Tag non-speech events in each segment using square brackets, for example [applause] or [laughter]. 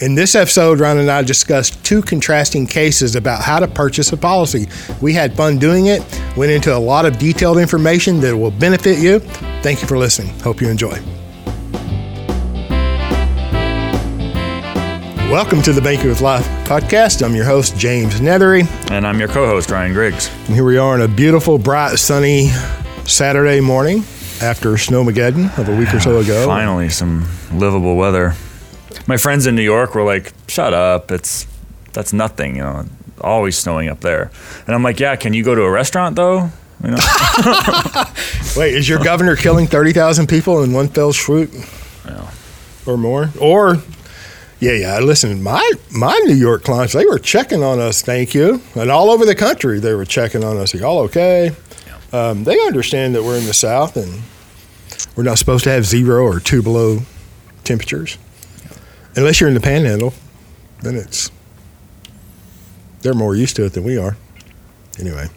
In this episode, Ron and I discussed two contrasting cases about how to purchase a policy. We had fun doing it, went into a lot of detailed information that will benefit you. Thank you for listening. Hope you enjoy. Welcome to the Banking with Life podcast. I'm your host, James Nethery. And I'm your co host, Ryan Griggs. And here we are on a beautiful, bright, sunny Saturday morning after Snowmageddon of a week or so ago. Finally, some livable weather. My friends in New York were like, shut up. It's That's nothing, you know, always snowing up there. And I'm like, yeah, can you go to a restaurant though? You know? [laughs] Wait, is your governor killing 30,000 people in one fell swoop? Yeah. Or more? Or yeah, yeah. Listen, my my New York clients, they were checking on us. Thank you, and all over the country, they were checking on us. Are y'all okay? Yeah. Um, they understand that we're in the South and we're not supposed to have zero or two below temperatures. Unless you're in the Panhandle. Then it's they're more used to it than we are. Anyway,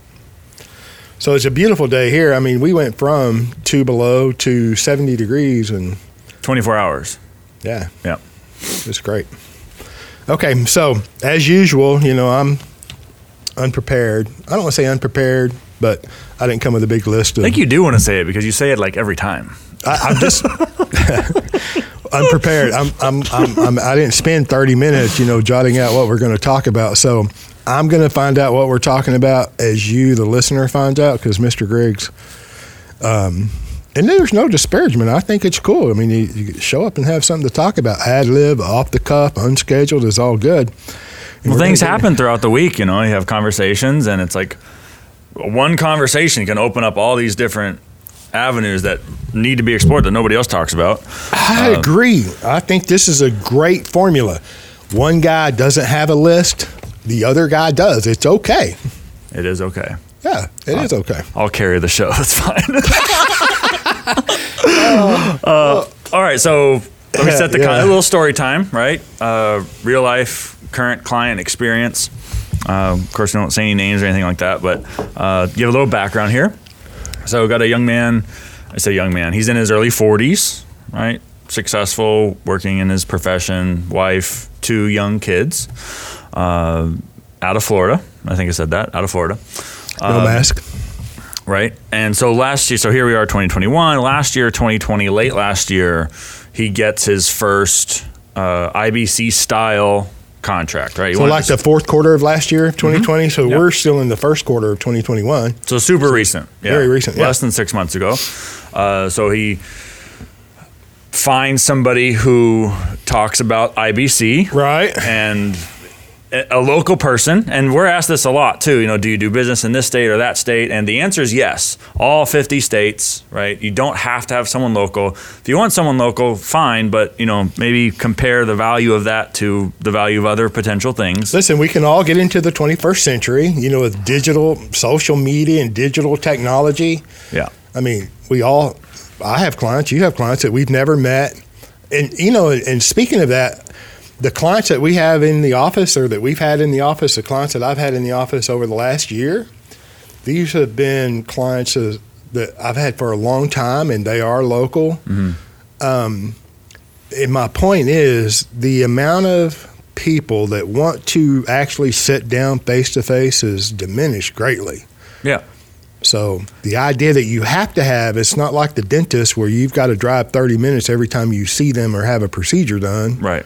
so it's a beautiful day here. I mean, we went from two below to 70 degrees in 24 hours. Yeah. Yeah. It's great. Okay, so as usual, you know, I'm unprepared. I don't want to say unprepared, but I didn't come with a big list. Of, I think you do want to say it because you say it like every time. I, am just [laughs] unprepared. I'm, I'm, I'm, I'm, I did not spend 30 minutes, you know, jotting out what we're going to talk about. So I'm going to find out what we're talking about as you, the listener, finds out because Mr. Griggs um, and there's no disparagement. I think it's cool. I mean, you, you show up and have something to talk about. Ad lib, off the cuff, unscheduled is all good. And well, things happen throughout the week. You know, you have conversations, and it's like one conversation can open up all these different avenues that need to be explored that nobody else talks about. I uh, agree. I think this is a great formula. One guy doesn't have a list, the other guy does. It's okay. It is okay. Yeah, it is okay. I'll carry the show. [laughs] That's fine. [laughs] uh, all right, so let me set the yeah. con- a little story time, right? Uh, real life, current client experience. Uh, of course, we don't say any names or anything like that, but uh, give a little background here. So, got a young man. I say young man. He's in his early 40s, right? Successful, working in his profession. Wife, two young kids. Uh, out of Florida. I think I said that. Out of Florida. No um, mask right? And so last year, so here we are, 2021. Last year, 2020, late last year, he gets his first uh, IBC style contract, right? You so like the fourth quarter of last year, 2020. Mm-hmm. So yep. we're still in the first quarter of 2021. So super so recent, yeah. very recent, yeah. less than six months ago. Uh, so he finds somebody who talks about IBC, right, and a local person, and we're asked this a lot too. You know, do you do business in this state or that state? And the answer is yes. All 50 states, right? You don't have to have someone local. If you want someone local, fine, but you know, maybe compare the value of that to the value of other potential things. Listen, we can all get into the 21st century. You know, with digital, social media, and digital technology. Yeah. I mean, we all. I have clients. You have clients that we've never met, and you know, and speaking of that the clients that we have in the office or that we've had in the office, the clients that I've had in the office over the last year, these have been clients that I've had for a long time and they are local. Mm-hmm. Um, and my point is the amount of people that want to actually sit down face to face is diminished greatly. Yeah. So the idea that you have to have, it's not like the dentist where you've got to drive 30 minutes every time you see them or have a procedure done. Right.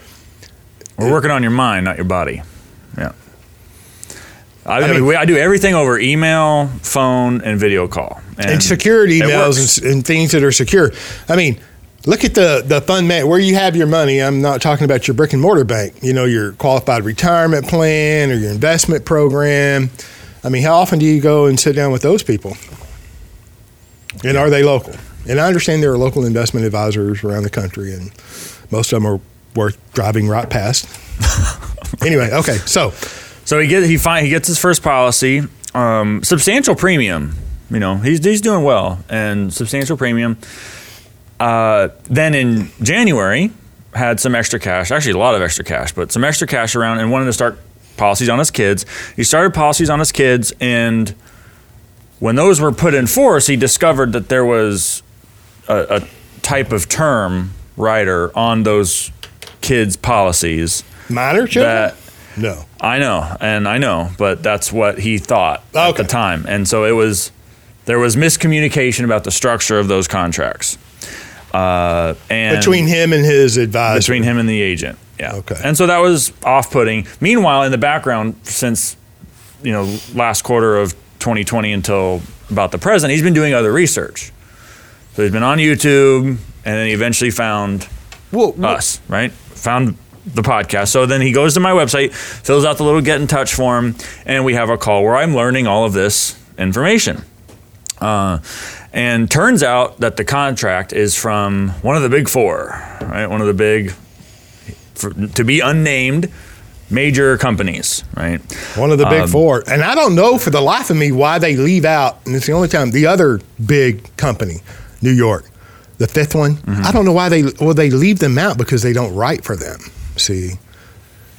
We're working on your mind, not your body. Yeah. I, I, mean, I do everything over email, phone, and video call. And, and secured emails and, and, things that are secure. I mean, look at the the fund man where you have your money. I'm not talking about your brick and mortar bank. You know, your qualified retirement plan or your investment program. I mean, how often do you go and sit down with those people? And are they local? And I understand there are local investment advisors around the country, and most of them are worth driving right past. [laughs] anyway, okay, so so he get he find he gets his first policy, um, substantial premium. You know, he's he's doing well and substantial premium. Uh, then in January, had some extra cash, actually a lot of extra cash, but some extra cash around and wanted to start policies on his kids. He started policies on his kids, and when those were put in force, he discovered that there was a, a type of term rider on those kids' policies. Minor children? That no. I know, and I know, but that's what he thought at the time, and so it was there was miscommunication about the structure of those contracts. Uh, and Between him and his advisor. between him and the agent. Yeah. Okay. And so that was off-putting. Meanwhile, in the background, since you know last quarter of 2020 until about the present, he's been doing other research. So he's been on YouTube, and then he eventually found well, us, right? Found the podcast. So then he goes to my website, fills out the little get in touch form, and we have a call where I'm learning all of this information. Uh, and turns out that the contract is from one of the big four, right? One of the big, for, to be unnamed, major companies, right? One of the big Um, four. And I don't know for the life of me why they leave out, and it's the only time, the other big company, New York, the fifth one. Mm-hmm. I don't know why they, well, they leave them out because they don't write for them. See,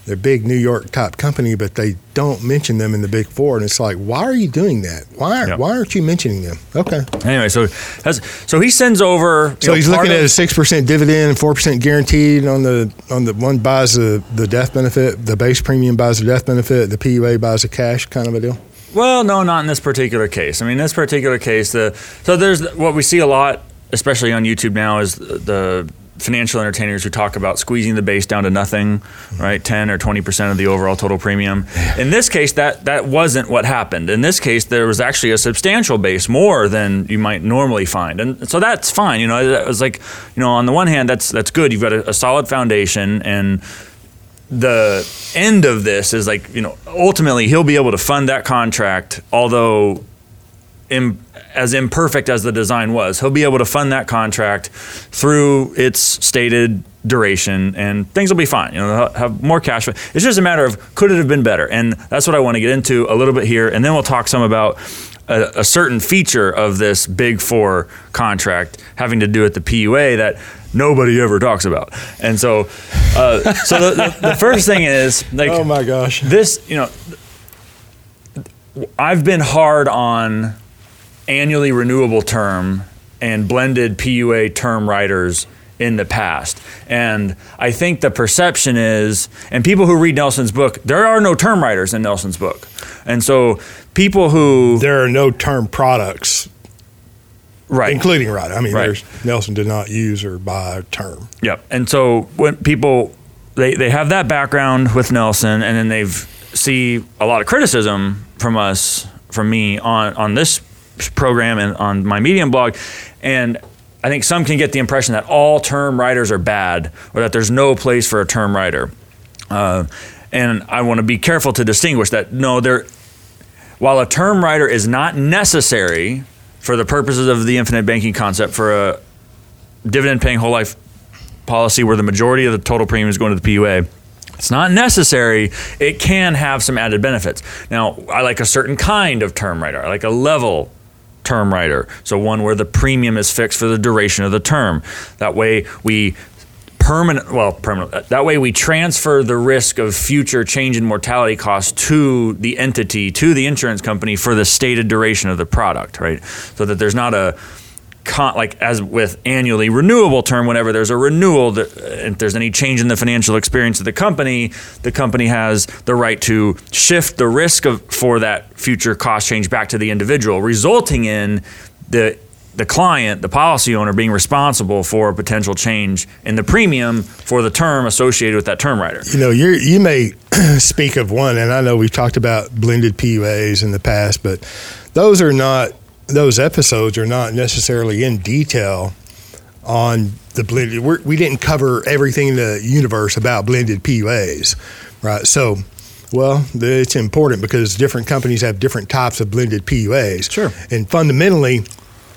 they're big New York top company, but they don't mention them in the big four. And it's like, why are you doing that? Why, Yep. why aren't you mentioning them? Okay. Anyway, so so he sends over. So know, he's looking at a six percent dividend and four percent guaranteed on the on the one buys the, the death benefit, the base premium buys the death benefit, the PUA buys the cash kind of a deal. Well, no, not in this particular case. I mean, this particular case, the so there's what we see a lot, especially on YouTube now, is the financial entertainers who talk about squeezing the base down to nothing, mm-hmm. right, ten or twenty percent of the overall total premium. In this case, that that wasn't what happened. In this case, there was actually a substantial base, more than you might normally find, and so that's fine. You know, it was like, you know, on the one hand, that's that's good. You've got a, a solid foundation and the end of this is like you know ultimately he'll be able to fund that contract although Im, as imperfect as the design was. He'll be able to fund that contract through its stated duration and things will be fine. You know they'll have more cash it's just a matter of could it have been better? And that's what i want to get into a little bit here and then we'll talk some about a, a certain feature of this big four contract having to do with the pua that nobody ever talks about. And so uh, so the, the, the first thing is like Oh my gosh. this you know i've been hard on annually renewable term and blended pua term riders in the past and i think the perception is and people who read nelson's book there are no term riders in nelson's book and so people who There are no term products, right including right. I mean, Right. there's Nelson did not use or buy a term. Yep. And so when people they, they have that background with Nelson and then they've see a lot of criticism from us from me on on this program and on my Medium blog and I think some can get the impression that all term riders are bad or that there's no place for a term rider. Uh, and I want to be careful to distinguish that no, there while a term rider is not necessary for the purposes of the infinite banking concept for a dividend paying whole life policy where the majority of the total premium is going to the PUA. It's not necessary. It can have some added benefits. Now, I like a certain kind of term rider. I like a level term rider. So one where the premium is fixed for the duration of the term. That way we permanent well permanent uh, that way we transfer the risk of future change in mortality costs to the entity to the insurance company for the stated duration of the product right so that there's not a con- like as with annually renewable term whenever there's a renewal that if there's any change in the financial experience of the company the company has the right to shift the risk of for that future cost change back to the individual resulting in the the client, the policy owner, being responsible for a potential change in the premium for the term associated with that term rider. You know, you you may [clears throat] speak of one, and I know we've talked about blended PUAs in the past, but those are not those episodes are not necessarily in detail on the blended. We're, we didn't cover everything in the universe about blended PUAs, right? So. Well, it's important because different companies have different types of blended PUAs. Sure. And fundamentally,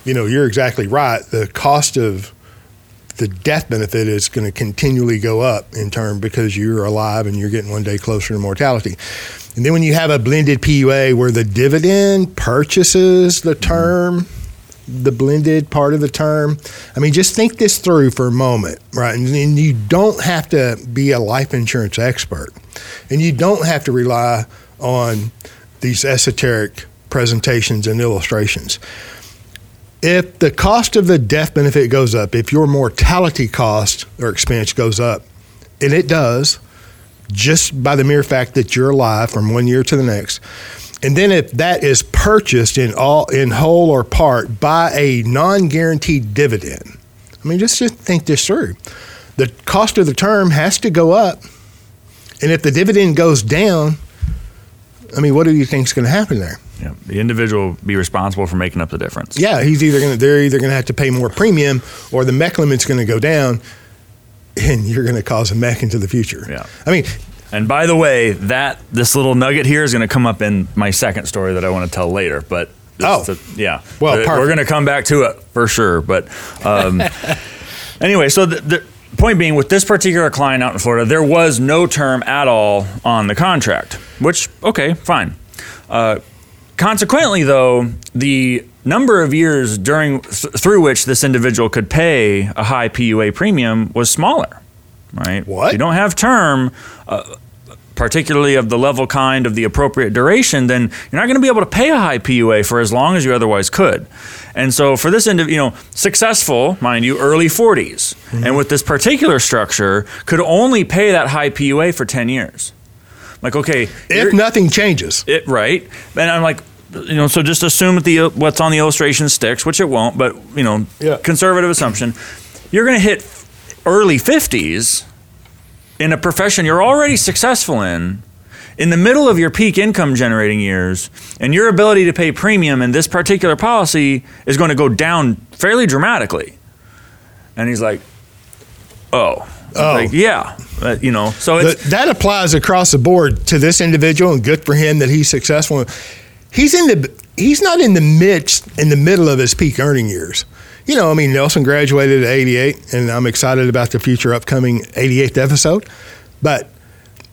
you know, you're exactly right. The cost of the death benefit is going to continually go up in turn because you're alive and you're getting one day closer to mortality. And then when you have a blended PUA where the dividend purchases the mm-hmm. term, the blended part of the term, I mean, just think this through for a moment, right? And, and you don't have to be a life insurance expert, and you don't have to rely on these esoteric presentations and illustrations. If the cost of the death benefit goes up, if your mortality cost or expense goes up, and it does, just by the mere fact that you're alive from one year to the next. And then if that is purchased in all in whole or part by a non-guaranteed dividend, I mean, just, just think this through. The cost of the term has to go up, and if the dividend goes down, I mean, what do you think is going to happen there? Yeah, the individual will be responsible for making up the difference. Yeah, he's either going to they're either going to have to pay more premium, or the MEC limit's going to go down, and you're going to cause a MEC into the future. Yeah. I mean, And by the way, that this little nugget here is going to come up in my second story that I want to tell later. But Oh. a- yeah. Well, But we're going to come back to it for sure. But um, [laughs] anyway, so the, the point being, with this particular client out in Florida, there was no term at all on the contract. Which okay, fine. Uh, consequently, though, the number of years during th- through which this individual could pay a high PUA premium was smaller. Right. What? If you don't have term. Uh, particularly of the level kind of the appropriate duration, then you're not going to be able to pay a high PUA for as long as you otherwise could. And so for this individual, you know, successful, mind you, early 40s, and with this particular structure, could only pay that high PUA for 10 years. Like, okay, if nothing changes, it right, and I'm like, you know, so just assume that the what's on the illustration sticks, which it won't, but you know, Yeah. conservative assumption, you're going to hit early 50s in a profession you're already successful in. In the middle of your peak income generating years, and your ability to pay premium in this particular policy is going to go down fairly dramatically. And he's like, "Oh, Oh. like yeah, Uh, you know." So But that applies across the board to this individual, and good for him that he's successful. He's in the he's not in the midst in the middle of his peak earning years. You know, I mean, Nelson graduated at 88, and I'm excited about the future upcoming 88th episode. But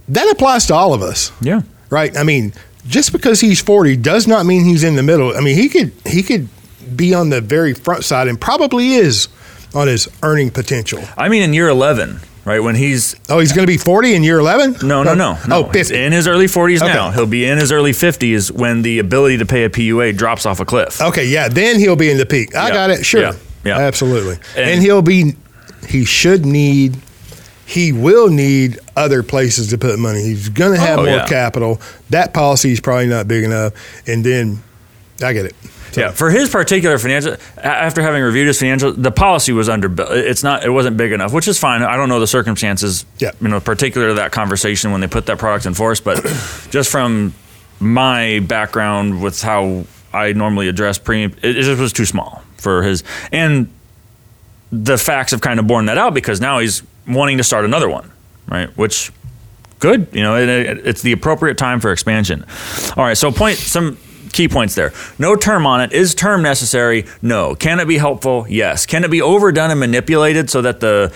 that applies to all of us, yeah. right? I mean, just because he's 40 does not mean he's in the middle. I mean, he could he could be on the very front side, and probably is on his earning potential. I mean, in year 11, right when he's Oh, he's going to be 40 in year 11? No, no, no. no. Oh, He's in his early 40s now. He'll be in his early 50s when the ability to pay a PUA drops off a cliff. Okay, yeah, then he'll be in the peak. I Yeah, got it. Sure. yeah, yeah. Absolutely. And- And, he'll be he should need he will need other places to put money. He's going to have Oh, more yeah. capital. That policy is probably not big enough. And then I get it. So, Yeah, for his particular financial, after having reviewed his financial, the policy was under. It's not. It wasn't big enough, which is fine. I don't know the circumstances. Yeah. You know, particular to that conversation when they put that product in force, but [clears throat] just from my background with how I normally address premium, it, it just was too small for his. And the facts have kind of borne that out because now he's wanting to start another one, right? Which good, you know, it, it- it's the appropriate time for expansion. All right, so point some key points there. No term on it. Is term necessary? No. Can it be helpful? Yes. Can it be overdone and manipulated so that the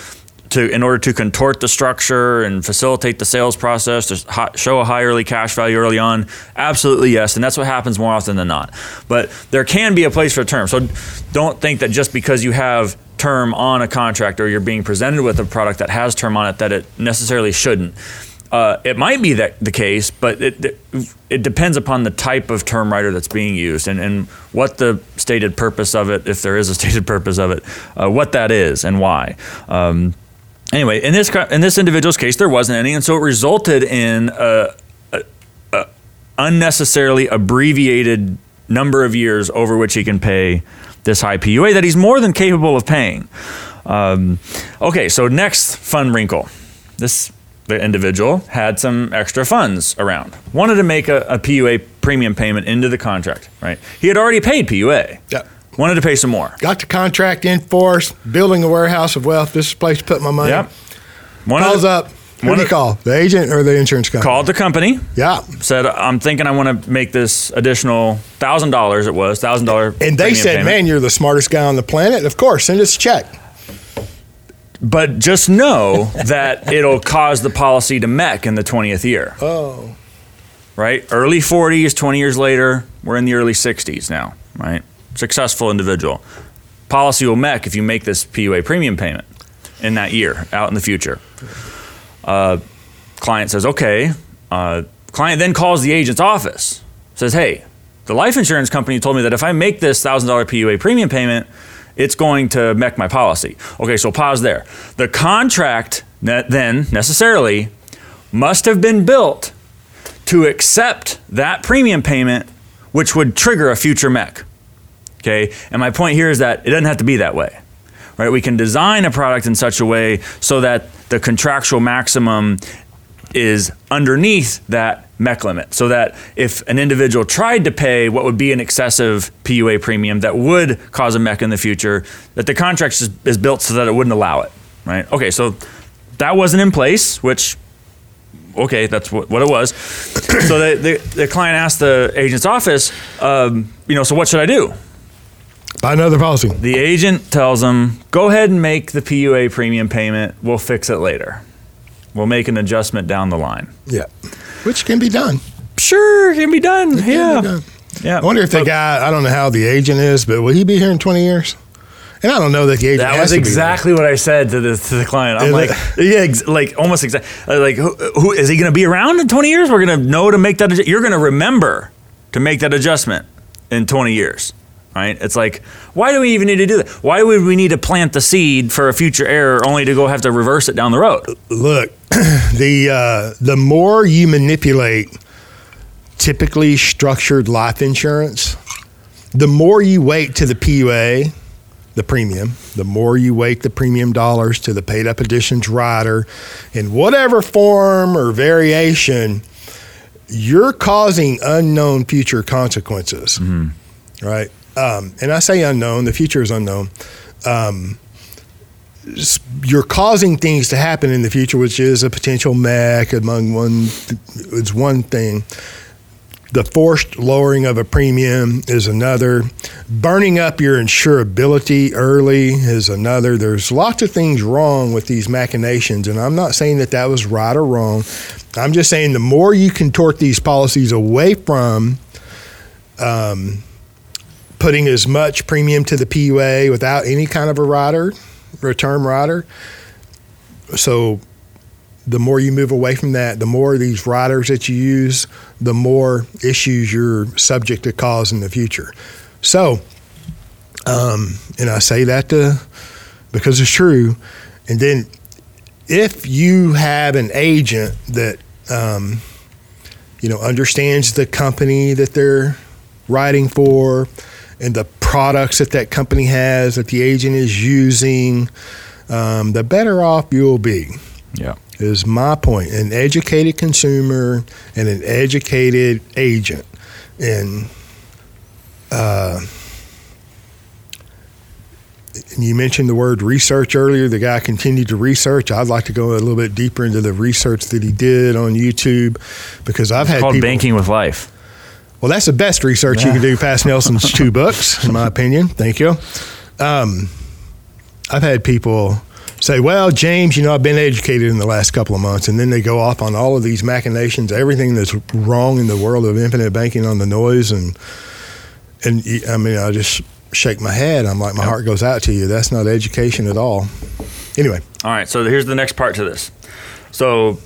to in order to contort the structure and facilitate the sales process to show a high early cash value early on? Absolutely yes, and that's what happens more often than not. But there can be a place for term. So don't think that just because you have term on a contract or you're being presented with a product that has term on it that it necessarily shouldn't. Uh, it might be that the case, but it, it depends upon the type of term rider that's being used and, and what the stated purpose of it, if there is a [laughs] stated purpose of it, uh, what that is and why. Um, anyway, in this in this individual's case, there wasn't any, and so it resulted in a, a, a unnecessarily abbreviated number of years over which he can pay this high PUA that he's more than capable of paying. Um, okay, so next fun wrinkle. This the individual had some extra funds around, wanted to make a, a PUA premium payment into the contract. Right, he had already paid PUA. Yeah. Wanted to pay some more. Got the contract in force, building a warehouse of wealth. This is a place to put my money. Yep. Wanted Calls up. Who one do you call? The agent or the insurance company? Called the company, Yeah. said, "I'm thinking I want to make this additional thousand dollars. It was $1,000. And they said, man, you're the smartest guy on the planet. Of course, send us a check. But just know [laughs] that it'll cause the policy to MEC in the 20th year, Oh. right? Early 40s, 20 years later, we're in the early 60s now, right? Successful individual. Policy will MEC if you make this PUA premium payment in that year out in the future. Uh, client says, okay. Uh, client then calls the agent's office, says, hey, the life insurance company told me that if I make this $1,000 PUA premium payment, it's going to MEC my policy. Okay, so pause there. The contract then necessarily must have been built to accept that premium payment, which would trigger a future MEC. Okay, and my point here is that it doesn't have to be that way, right? We can design a product in such a way so that the contractual maximum is underneath that MEC limit, so that if an individual tried to pay what would be an excessive PUA premium that would cause a MEC in the future, that the contract is, is built so that it wouldn't allow it, right? Okay, so that wasn't in place, which okay, that's what, what it was. [coughs] so the, the, the client asked the agent's office, um, you know, so what should I do? Buy another policy. The agent tells them, go ahead and make the PUA premium payment. We'll fix it later. We'll make an adjustment down the line. Yeah, which can be done. Sure, can be done. It can yeah. be done. Yeah. I wonder if the guy. I don't know how the agent is, but will he be here in twenty years? And I don't know that the agent. That was exactly what I said to the to the client. I'm like, yeah, ex- like almost exact. Uh, like, who, who is he going to be around in 20 years? We're going to know to make that. adju- You're going to remember to make that adjustment in 20 years, right? It's like, why do we even need to do that? Why would we need to plant the seed for a future error only to go have to reverse it down the road? look, [clears throat] the uh, the more you manipulate typically structured life insurance, the more you wait to the PUA, the premium, the more you weight the premium dollars to the paid up additions rider in whatever form or variation, you're causing unknown future consequences. Right? Um, and I say unknown, the future is unknown you're causing things to happen in the future, which is a potential MEC among one It's one thing. The forced lowering of a premium is another. Burning up your insurability early is another. There's lots of things wrong with these machinations, and I'm not saying that that was right or wrong. I'm just saying the more you contort these policies away from um, putting as much premium to the PUA without any kind of a rider, term rider. So the more you move away from that, the more these riders that you use, the more issues you're subject to cause in the future. So, um, and I say that to, because it's true. And then if you have an agent that, um, you know, understands the company that they're writing for and the products that that company has that the agent is using, um, the better off you'll be Yeah. is my point. An educated consumer and an educated agent. And uh, and you mentioned the word research earlier. The guy continued to research. I'd like to go a little bit deeper into the research that he did on YouTube because I've had Called people. banking with life. Well, that's the best research you can do past Nelson's two [laughs] books, in my opinion. Thank you. Um, I've had people say, well, James, you know, I've been educated in the last couple of months. And then they go off on all of these machinations, everything that's wrong in the world of infinite banking on the noise. And, and y- I mean, I just shake my head. I'm like, my heart goes out to you. That's not education at all. Anyway, All right, so here's the next part to this. So,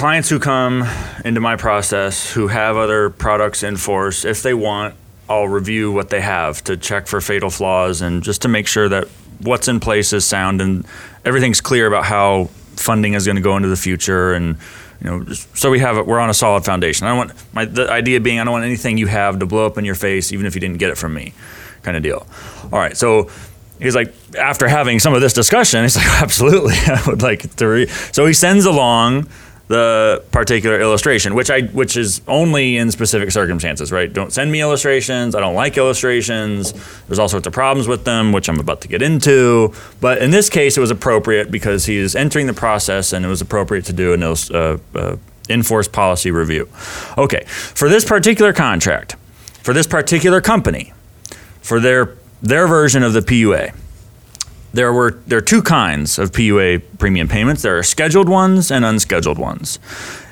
clients who come into my process who have other products in force, if they want, I'll review what they have to check for fatal flaws and just to make sure that what's in place is sound and everything's clear about how funding is going to go into the future and you know so we have it we're on a solid foundation i don't want my the idea being i don't want anything you have to blow up in your face even if you didn't get it from me kind of deal all right so he's like after having some of this discussion he's like [laughs] absolutely i would like to re-. so he sends along the particular illustration which i which is only in specific circumstances right? Don't send me illustrations. I don't like illustrations. There's all sorts of problems with them which i'm about to get into. But in this case it was appropriate because he's entering the process and it was appropriate to do an uh, uh, in-force policy review. Okay for this particular contract for this particular company for their their version of the PUA. There were there are two kinds of PUA premium payments. There are scheduled ones and unscheduled ones.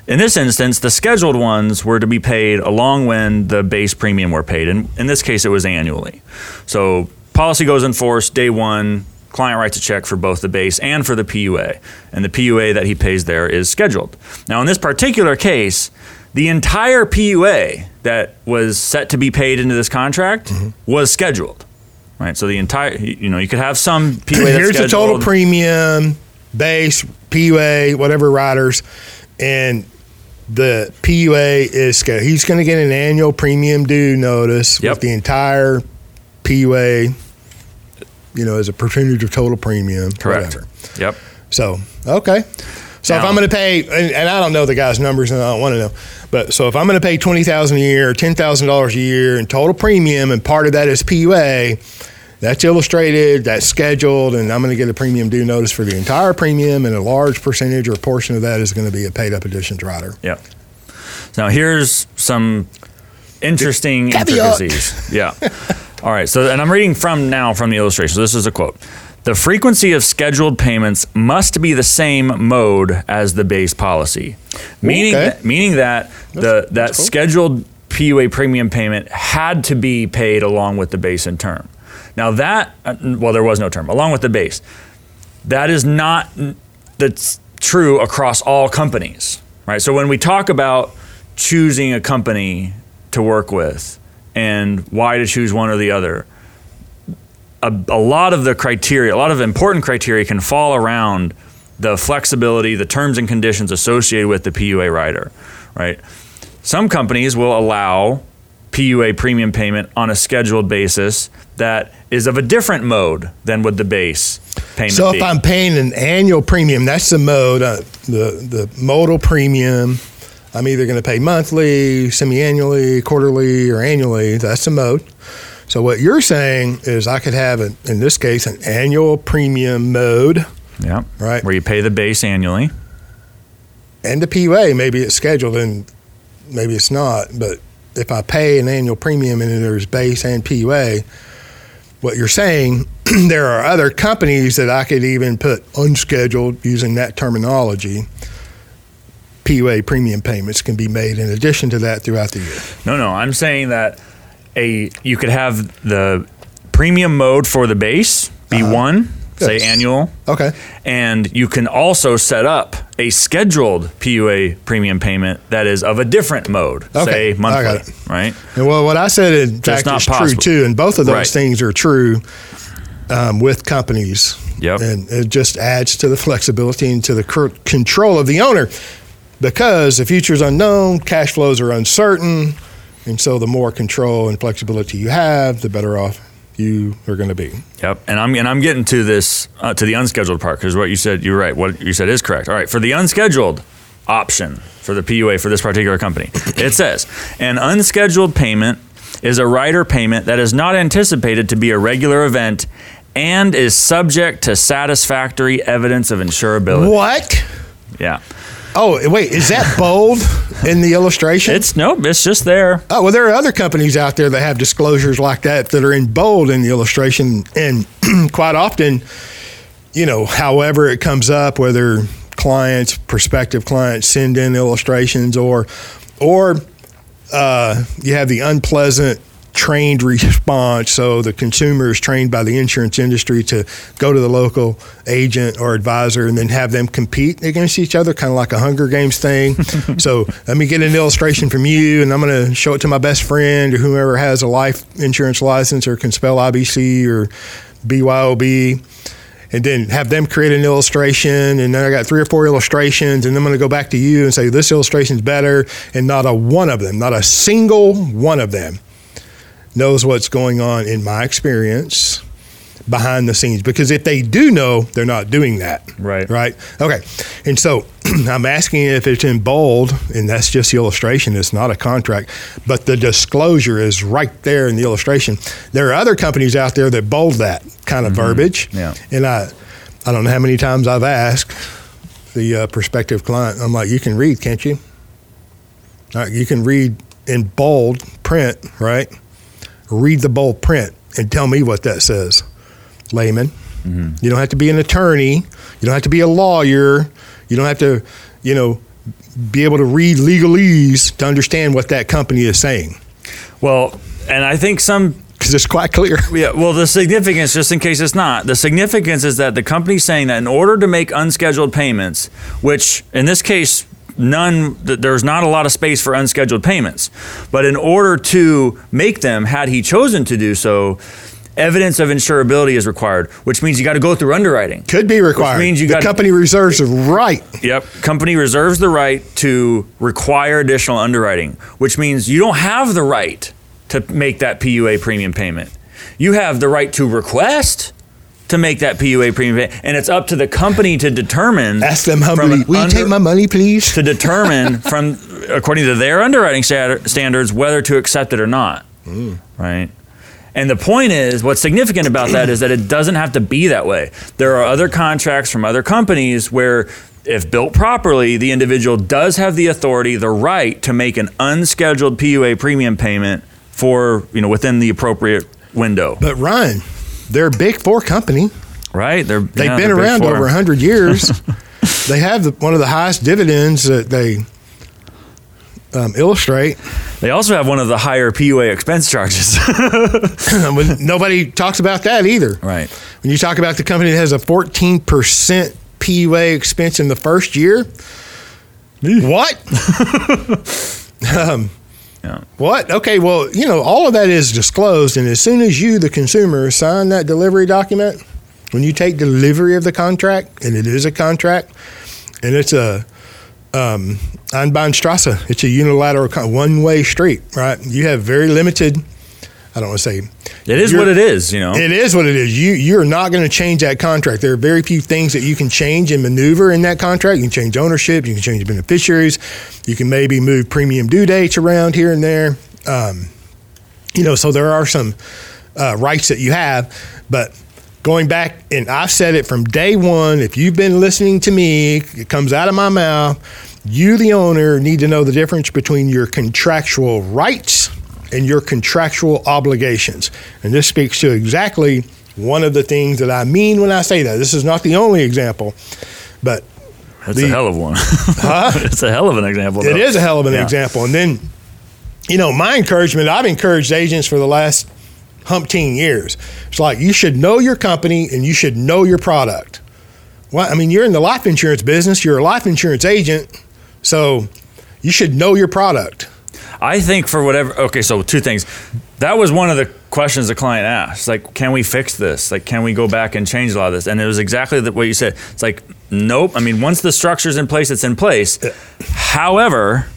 In this instance, the scheduled ones were to be paid along when the base premium were paid. And in this case, it was annually. So policy goes in force day one. Client writes a check for both the base and for the PUA, and the PUA that he pays there is scheduled. Now, in this particular case, the entire PUA that was set to be paid into this contract mm-hmm. was scheduled. Right? So the entire, you know, you could have some PUA Here's the total premium, base, PUA, whatever riders, and the PUA is. He's going to get an annual premium due notice Yep. with the entire PUA, you know, as a percentage of total premium. Correct. whatever. Yep. So, okay. So if I'm going to pay, and, and I don't know the guy's numbers, and I don't want to know, but so if I'm going to pay twenty thousand a year, ten thousand dollars a year in total premium, and part of that is PUA, that's illustrated, that's scheduled, and I'm going to get a premium due notice for the entire premium, and a large percentage or portion of that is going to be a paid up additions rider. Yep. Now here's some interesting intricacies. Yeah. [laughs] All right. So, and I'm reading from now from the illustration. So this is a quote. The frequency of scheduled payments must be the same mode as the base policy, meaning Okay. that, meaning that the that cool. scheduled PUA premium payment had to be paid along with the base and term. Now that uh, well, there was no term along with the base. That is not that's true across all companies, right? So when we talk about choosing a company to work with and why to choose one or the other, a, a lot of the criteria, a lot of important criteria can fall around the flexibility, the terms and conditions associated with the PUA rider, right? Some companies will allow PUA premium payment on a scheduled basis that is of a different mode than would the base payment So be. if I'm paying an annual premium, that's the mode, uh, the the modal premium. I'm either going to pay monthly, semi-annually, quarterly, or annually. That's the mode. So what you're saying is I could have, an, in this case, an annual premium mode, yeah, Right. where you pay the base annually. and the PUA. Maybe it's scheduled and maybe it's not. But if I pay an annual premium and there's base and PUA, what you're saying, [clears throat] there are other companies that I could even put unscheduled using that terminology. PUA premium payments can be made in addition to that throughout the year. No, no, I'm saying that a you could have the premium mode for the base be uh-huh. one, say annual, Okay. and you can also set up a scheduled PUA premium payment that is of a different mode, Okay, say monthly, right? And well, what I said in fact is true too, and both of those Right. things are true um, with companies. Yep. And it just adds to the flexibility and to the control of the owner, because the future is unknown, cash flows are uncertain, and so the more control and flexibility you have, the better off you are going to be. Yep, and I'm and I'm getting to this uh, to the unscheduled part because what you said you're right. What you said is correct. All right, for the unscheduled option for the PUA for this particular company, [coughs] it says an unscheduled payment is a rider payment that is not anticipated to be a regular event and is subject to satisfactory evidence of insurability. What? Yeah, Oh, wait, is that [laughs] bold in the illustration? it's nope, it's just there. Oh, well, there are other companies out there that have disclosures like that that are in bold in the illustration. And [clears throat] quite often, you know, however it comes up, whether clients, prospective clients send in illustrations or, or uh, you have the unpleasant trained response. So the consumer is trained by the insurance industry to go to the local agent or advisor and then have them compete against each other, kind of like a Hunger Games thing. [laughs] so let me get an illustration from you, and I'm going to show it to my best friend or whoever has a life insurance license or can spell IBC or BYOB and then have them create an illustration and then i got three or four illustrations and i'm going to go back to you and say this illustration's better and not a one of them not a single one of them knows what's going on in my experience behind the scenes. Because if they do know they're not doing that. Right. right? Okay. And so [clears throat] i'm asking if it's in bold and that's just the illustration. It's not a contract. But the disclosure is right there in the illustration. There are other companies out there that bold that kind of verbiage. Yeah. and i i don't know how many times i've asked the uh, prospective client. I'm like you can read can't you? Right, you can read in bold print right read the bold print and tell me what that says. Layman mm-hmm. you don't have to be an attorney. You don't have to be a lawyer. You don't have to you know be able to read legalese to understand what that company is saying. Well, and I think some because it's quite clear. [laughs] Yeah, well, the significance, just in case it's not, the significance is that the company's saying that in order to make unscheduled payments, which in this case, none, there's not a lot of space for unscheduled payments, but in order to make them, had he chosen to do so, evidence of insurability is required, which means you got to go through underwriting. Could be required. Which means you the got company reserves the right. Yep. Company reserves the right to require additional underwriting, which means you don't have the right to make that PUA premium payment. You have the right to request to make that PUA premium. Payment, and it's up to the company to determine. Ask them humbly, will you take my money, please? to determine [laughs] from according to their underwriting standards whether to accept it or not. Mm. Right? And the point is what's significant about that is that it doesn't have to be that way. There are other contracts from other companies where if built properly the individual does have the authority the right to make an unscheduled PUA premium payment for you know within the appropriate window. But Ryan, they're a big four company. right they're They've yeah, been they're around over 100 years. [laughs] they have the, one of the highest dividends that they um, illustrate. they also have one of the higher PUA expense charges [laughs] Nobody talks about that either. right When you talk about the company that has a 14% PUA expense in the first year, what? [laughs] um, yeah what? Okay, well, you know, all of that is disclosed. And as soon as you, the consumer, sign that delivery document, when you take delivery of the contract, and it is a contract, and it's a um, Einbahnstrasse, it's a unilateral, con- one way street, right? You have very limited, I don't want to say, it is what it is you know it is what it is. You you're not going to change that contract. There are very few things that you can change and maneuver in that contract. You can change ownership. You can change beneficiaries. You can maybe move premium due dates around here and there. Um, you know, so there are some uh, rights that you have, but going back and I've said it from day one. If you've been listening to me, it comes out of my mouth. You, the owner, need to know the difference between your contractual rights and your contractual obligations. And this speaks to exactly one of the things that I mean when I say that. This is not the only example, but That's The- a hell of one. [laughs] [laughs] it's a hell of an example. it though. is a hell of an Yeah. example. And then, you know, my encouragement, I've encouraged agents for the last umpteen years. It's like you should know your company and you should know your product. Well, I mean, you're in the life insurance business, you're a life insurance agent, so you should know your product. I think for whatever. Okay, so two things. That was one of the questions the client asked. Like, can we fix this? Like, can we go back and change a lot of this? And it was exactly the, what you said. It's like, nope. I mean, once the structure's in place, it's in place. However,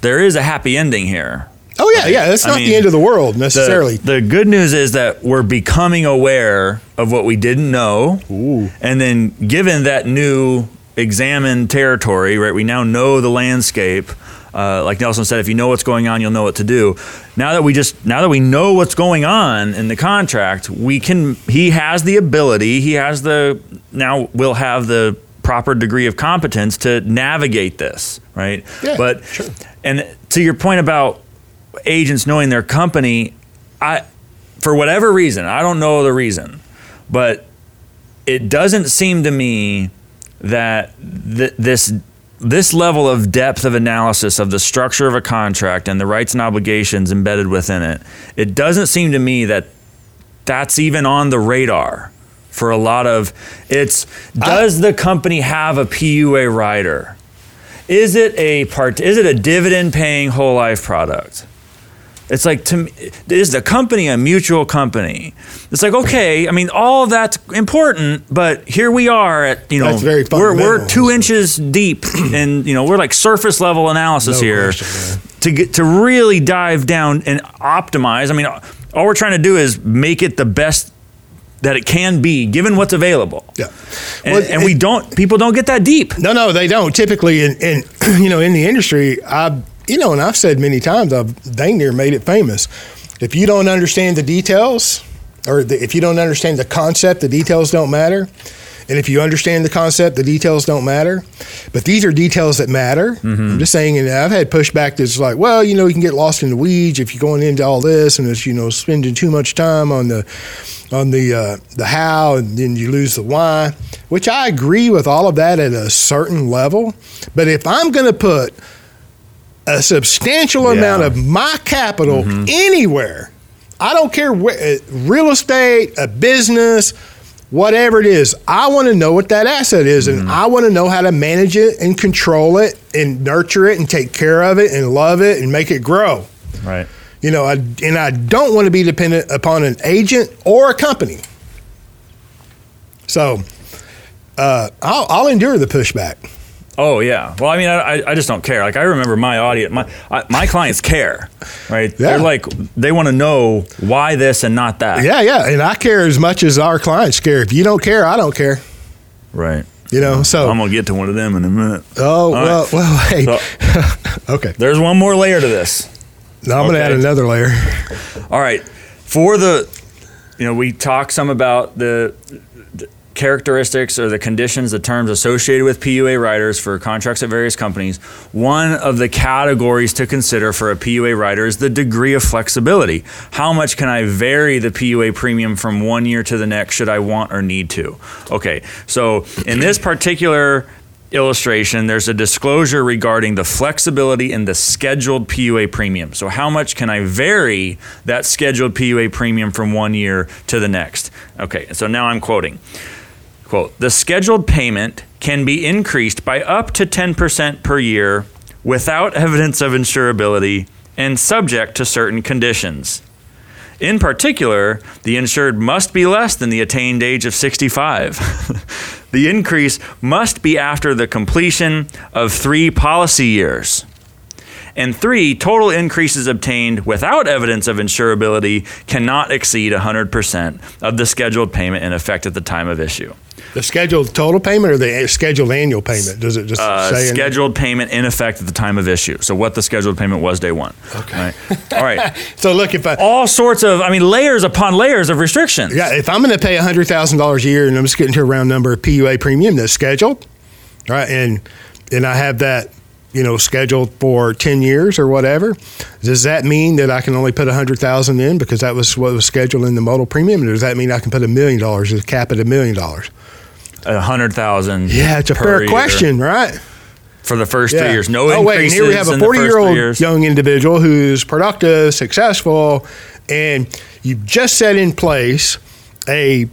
there is a happy ending here. Oh yeah, yeah, that's I not mean, the end of the world The, necessarily. the good news is that we're becoming aware of what we didn't know. Ooh. And then, given that new examined territory, right, we now know the landscape. Uh, like Nelson said, if you know what's going on, you'll know what to do. Now that we just now that we know what's going on in the contract, we can. He has the ability. He has the now. We'll have the proper degree of competence to navigate this, right? Yeah, but sure. and to your point about agents knowing their company, I for whatever reason, I don't know the reason, but it doesn't seem to me that th- this this level of depth of analysis of the structure of a contract and the rights and obligations embedded within it, it doesn't seem to me that that's even on the radar for a lot of it's does the company have a PUA rider? Is it a part is it a dividend paying whole life product? It's like to me, is the company a mutual company? It's like okay, I mean all of that's important, but here we are at you know That's very we're we're two inches deep, [clears throat] and you know we're like surface level analysis No here question, to get to really dive down and optimize. I mean, all we're trying to do is make it the best that it can be given what's available. Yeah. And, Well, and we don't people don't get that deep. No, no, they don't. Typically, in, in [clears throat] you know, in the industry, I, you know, and I've said many times, I've dang near made it famous. If you don't understand the details, or the, if you don't understand the concept, the details don't matter. And if you understand the concept, the details don't matter. But these are details that matter. I'm just saying, and I've had pushback that's like, well, you know, you can get lost in the weeds if you're going into all this, and it's you know spending too much time on the on the uh, the how, and then you lose the why. Which I agree with all of that at a certain level. But if I'm going to put a substantial Yeah. amount of my capital anywhere, I don't care where, uh, real estate, a business, whatever it is, I want to know what that asset is, and I want to know how to manage it and control it and nurture it and take care of it and love it and make it grow. Right. You know, I, and I don't want to be dependent upon an agent or a company. So uh, I'll, I'll endure the pushback. Oh yeah. Well, I mean, I, I just don't care. Like I remember my audience, my I, my clients care, right? Yeah. They're like they want to know why this and not that. Yeah, yeah, and I care as much as our clients care. If you don't care, I don't care. Right. You know, so I'm gonna get to one of them in a minute. oh All well, right. well, [laughs] hey, So [laughs] okay. there's one more layer to this. Now I'm going to add another layer. All right. For the, you know, we talk some about the characteristics or the conditions, the terms associated with PUA riders for contracts at various companies. One of the categories to consider for a PUA rider is the degree of flexibility. How much can I vary the PUA premium from one year to the next should I want or need to? Okay. So in this particular illustration, there's a disclosure regarding the flexibility in the scheduled PUA premium. So, how much can I vary that scheduled PUA premium from one year to the next? Okay, so now I'm quoting. Quote, the scheduled payment can be increased by up to 10% per year without evidence of insurability and subject to certain conditions. In particular, the insured must be less than the attained age of 65. [laughs] the increase must be after the completion of three policy years. And three, total increases obtained without evidence of insurability cannot exceed 100% of the scheduled payment in effect at the time of issue. The scheduled total payment or the scheduled annual payment? Does it just Uh, say scheduled payment in effect at the time of issue. So, what the scheduled payment was day one. Okay. Right. All right. [laughs] So look, if I All sorts of, I mean, layers upon layers of restrictions. yeah, if I'm going to pay hundred thousand dollars a year, and I'm just getting to a round number of PUA premium that's scheduled, right, and and I have that you know scheduled for ten years or whatever, does that mean that I can only put a hundred thousand in because that was what was scheduled in the modal premium? Or does that mean I can put a million dollars, just cap at a million dollars? A hundred thousand. Yeah, it's a fair year question, right? for the first Yeah. three years. No oh, wait, and here we have a in the first 40 year old young individual who's productive, successful, and you've just set in place a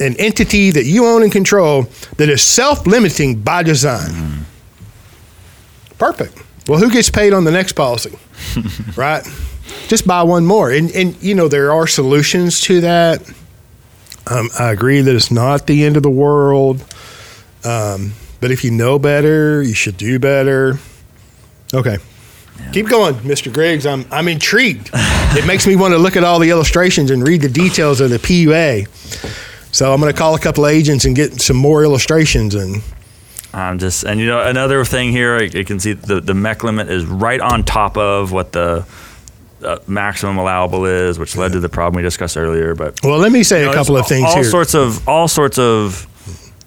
an entity that you own and control that is self limiting by design. Mm-hmm. Perfect. Well, who gets paid on the next policy? [laughs] right? Just buy one more. And, and, you know, there are solutions to that. Um, I agree that it's not the end of the world. Um, but if you know better, you should do better. Okay. Keep going, Mr. Griggs. I'm I'm intrigued. [laughs] it makes me want to look at all the illustrations and read the details of the PUA. So I'm going to call a couple agents and get some more illustrations and I'm just, and you know, another thing here, you can see the, the MEC limit is right on top of what the uh, maximum allowable is, which led to the problem we discussed earlier. But well, let me say you know, a couple of things all here. sorts of all sorts of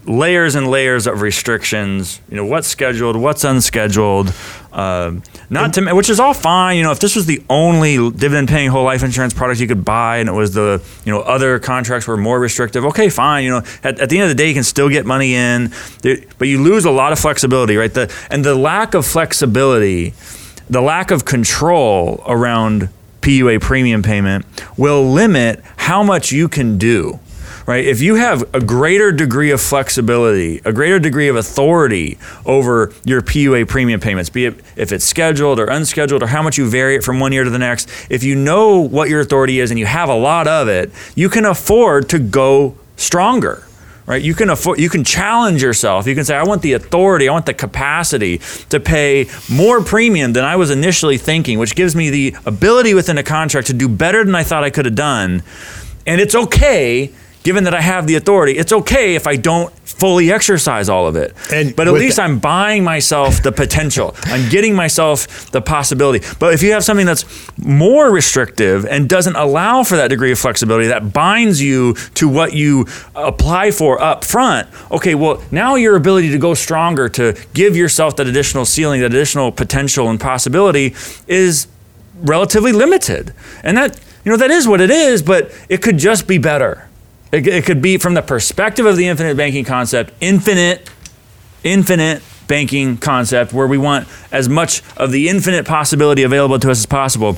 layers and layers of restrictions. You know, what's scheduled, what's unscheduled. Um, not to, which is all fine. You know, if this was the only dividend-paying whole life insurance product you could buy, and it was the you know other contracts were more restrictive, okay, fine. You know, at, at the end of the day, you can still get money in, but you lose a lot of flexibility, right? The and the lack of flexibility, the lack of control around PUA premium payment will limit how much you can do right? If you have a greater degree of flexibility, a greater degree of authority over your PUA premium payments, be it if it's scheduled or unscheduled or how much you vary it from one year to the next, if you know what your authority is and you have a lot of it, you can afford to go stronger. Right, you can afford, you can challenge yourself. You can say, "I want the authority, I want the capacity to pay more premium than I was initially thinking," which gives me the ability within a contract to do better than I thought I could have done. And it's okay, given that I have the authority, it's okay if I don't fully exercise all of it. And but at least that- I'm buying myself the potential. I'm getting myself the possibility. But if you have something that's more restrictive and doesn't allow for that degree of flexibility, that binds you to what you apply for up front, okay, well, now your ability to go stronger, to give yourself that additional ceiling, that additional potential and possibility is relatively limited. And that, you know, that is what it is, but it could just be better. It, it could be from the perspective of the infinite banking concept, infinite, infinite banking concept, where we want as much of the infinite possibility available to us as possible.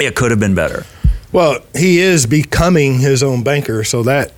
It could have been better. Well, he is becoming his own banker, so that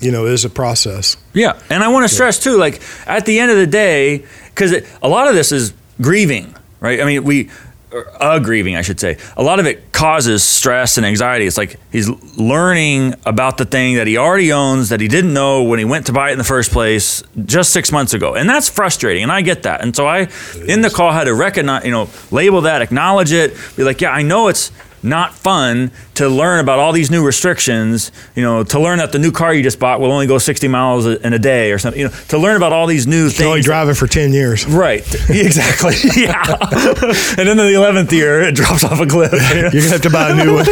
you know is a process. Yeah, and I want to stress too, like at the end of the day, because a lot of this is grieving, right? I mean, we or, uh, grieving, I should say. A lot of it causes stress and anxiety. It's like he's learning about the thing that he already owns that he didn't know when he went to buy it in the first place just six months ago, and that's frustrating. And I get that. And so I, in the call, had to recognize, you know, label that, acknowledge it, be like, yeah, I know it's not fun to learn about all these new restrictions, you know, to learn that the new car you just bought will only go 60 miles in a day or something, you know, to learn about all these new things. only drive it for 10 years. Right. [laughs] Exactly. [laughs] yeah. [laughs] and then in the 11th year, it drops off a cliff. You are going to have to buy a new one.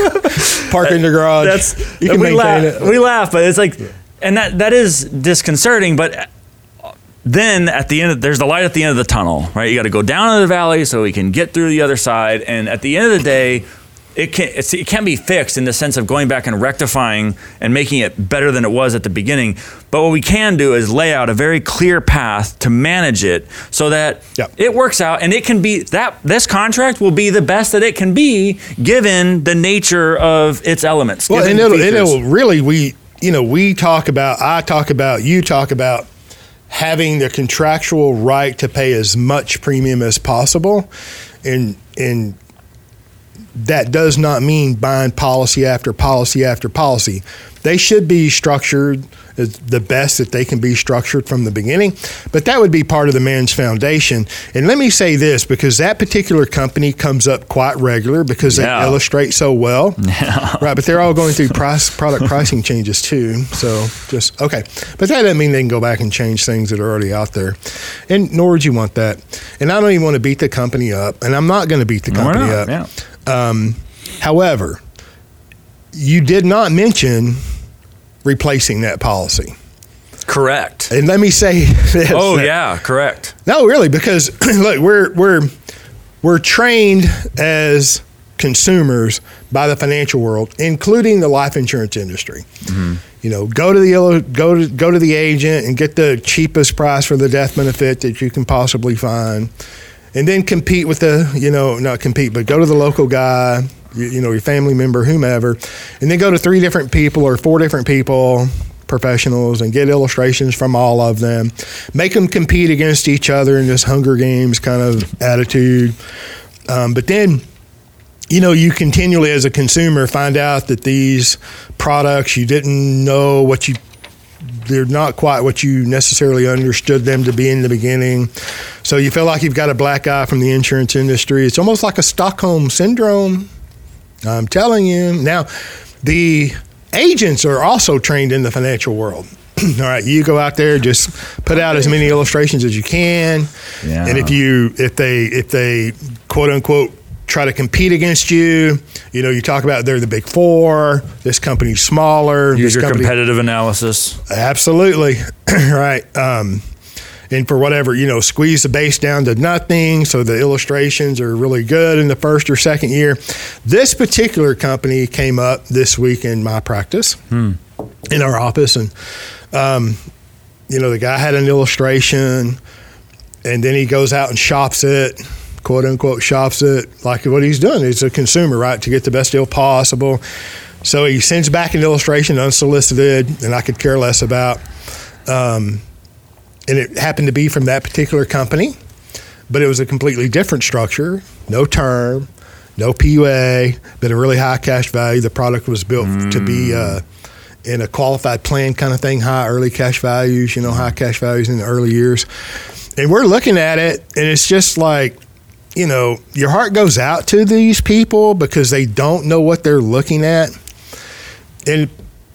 Park in the garage. That's, you can we laugh, it. We laugh, but it's like, and that, that is disconcerting, but then at the end, of, there's the light at the end of the tunnel, right? You got to go down to the valley so we can get through the other side. And at the end of the day, it can it can be fixed in the sense of going back and rectifying and making it better than it was at the beginning. But what we can do is lay out a very clear path to manage it so that yep. it works out and it can be that this contract will be the best that it can be given the nature of its elements. Well, and it'll, it'll really we you know we talk about I talk about you talk about having the contractual right to pay as much premium as possible and and that does not mean buying policy after policy after policy. They should be structured the best that they can be structured from the beginning, but that would be part of the man's foundation. And let me say this because that particular company comes up quite regular because yeah. they illustrate so well. [laughs] Yeah. Right, but they're all going through price product pricing changes too. So just okay. But that doesn't mean they can go back and change things that are already out there. And nor would you want that. And I don't even want to beat the company up, and I'm not going to beat the company up. Yeah. Um, however, you did not mention replacing that policy. Correct. And let me say [laughs] this. Oh yeah, correct. No, really, because [clears throat] look, we're we're we're trained as consumers by the financial world, including the life insurance industry. Mm-hmm. You know, go to the go to go to the agent and get the cheapest price for the death benefit that you can possibly find and then compete with the you know not compete but go to the local guy you, you, know your family member whomever. And then go to three different people or four different people professionals and get illustrations from all of them. Make them compete against each other in this hunger games kind of attitude. Um, but then you know you continually as a consumer find out that these products you didn't know what you they're not quite what you necessarily understood them to be in the beginning. So you feel like you've got a black eye from the insurance industry. It's almost like a Stockholm syndrome. I'm telling you. Now, the agents are also trained in the financial world. [clears throat] All right, you go out there, just put out as many illustrations as you can, yeah. and if you if they if they quote unquote try to compete against you. You know, you talk about they're the big four. This company's smaller. Use your company, competitive analysis. Absolutely, [clears throat] right. Um, and for whatever you know, squeeze the base down to nothing, so the illustrations are really good in the first or second year. This particular company came up this week in my practice, hmm. in our office, and um, you know, the guy had an illustration, and then he goes out and shops it quote unquote shops it like what he's doing. He's a consumer, right, to get the best deal possible. So he sends back an illustration unsolicited, and I could care less about. Um, and it happened to be from that particular company, but it was a completely different structure, no term, no PUA, but a really high cash value. The product was built mm. to be mm. uh, in a qualified plan kind of thing, high early cash values, you know, high cash values in the early years. And we're looking at it, and it's just like, you know, your heart goes out to these people because they don't know what they're looking at. And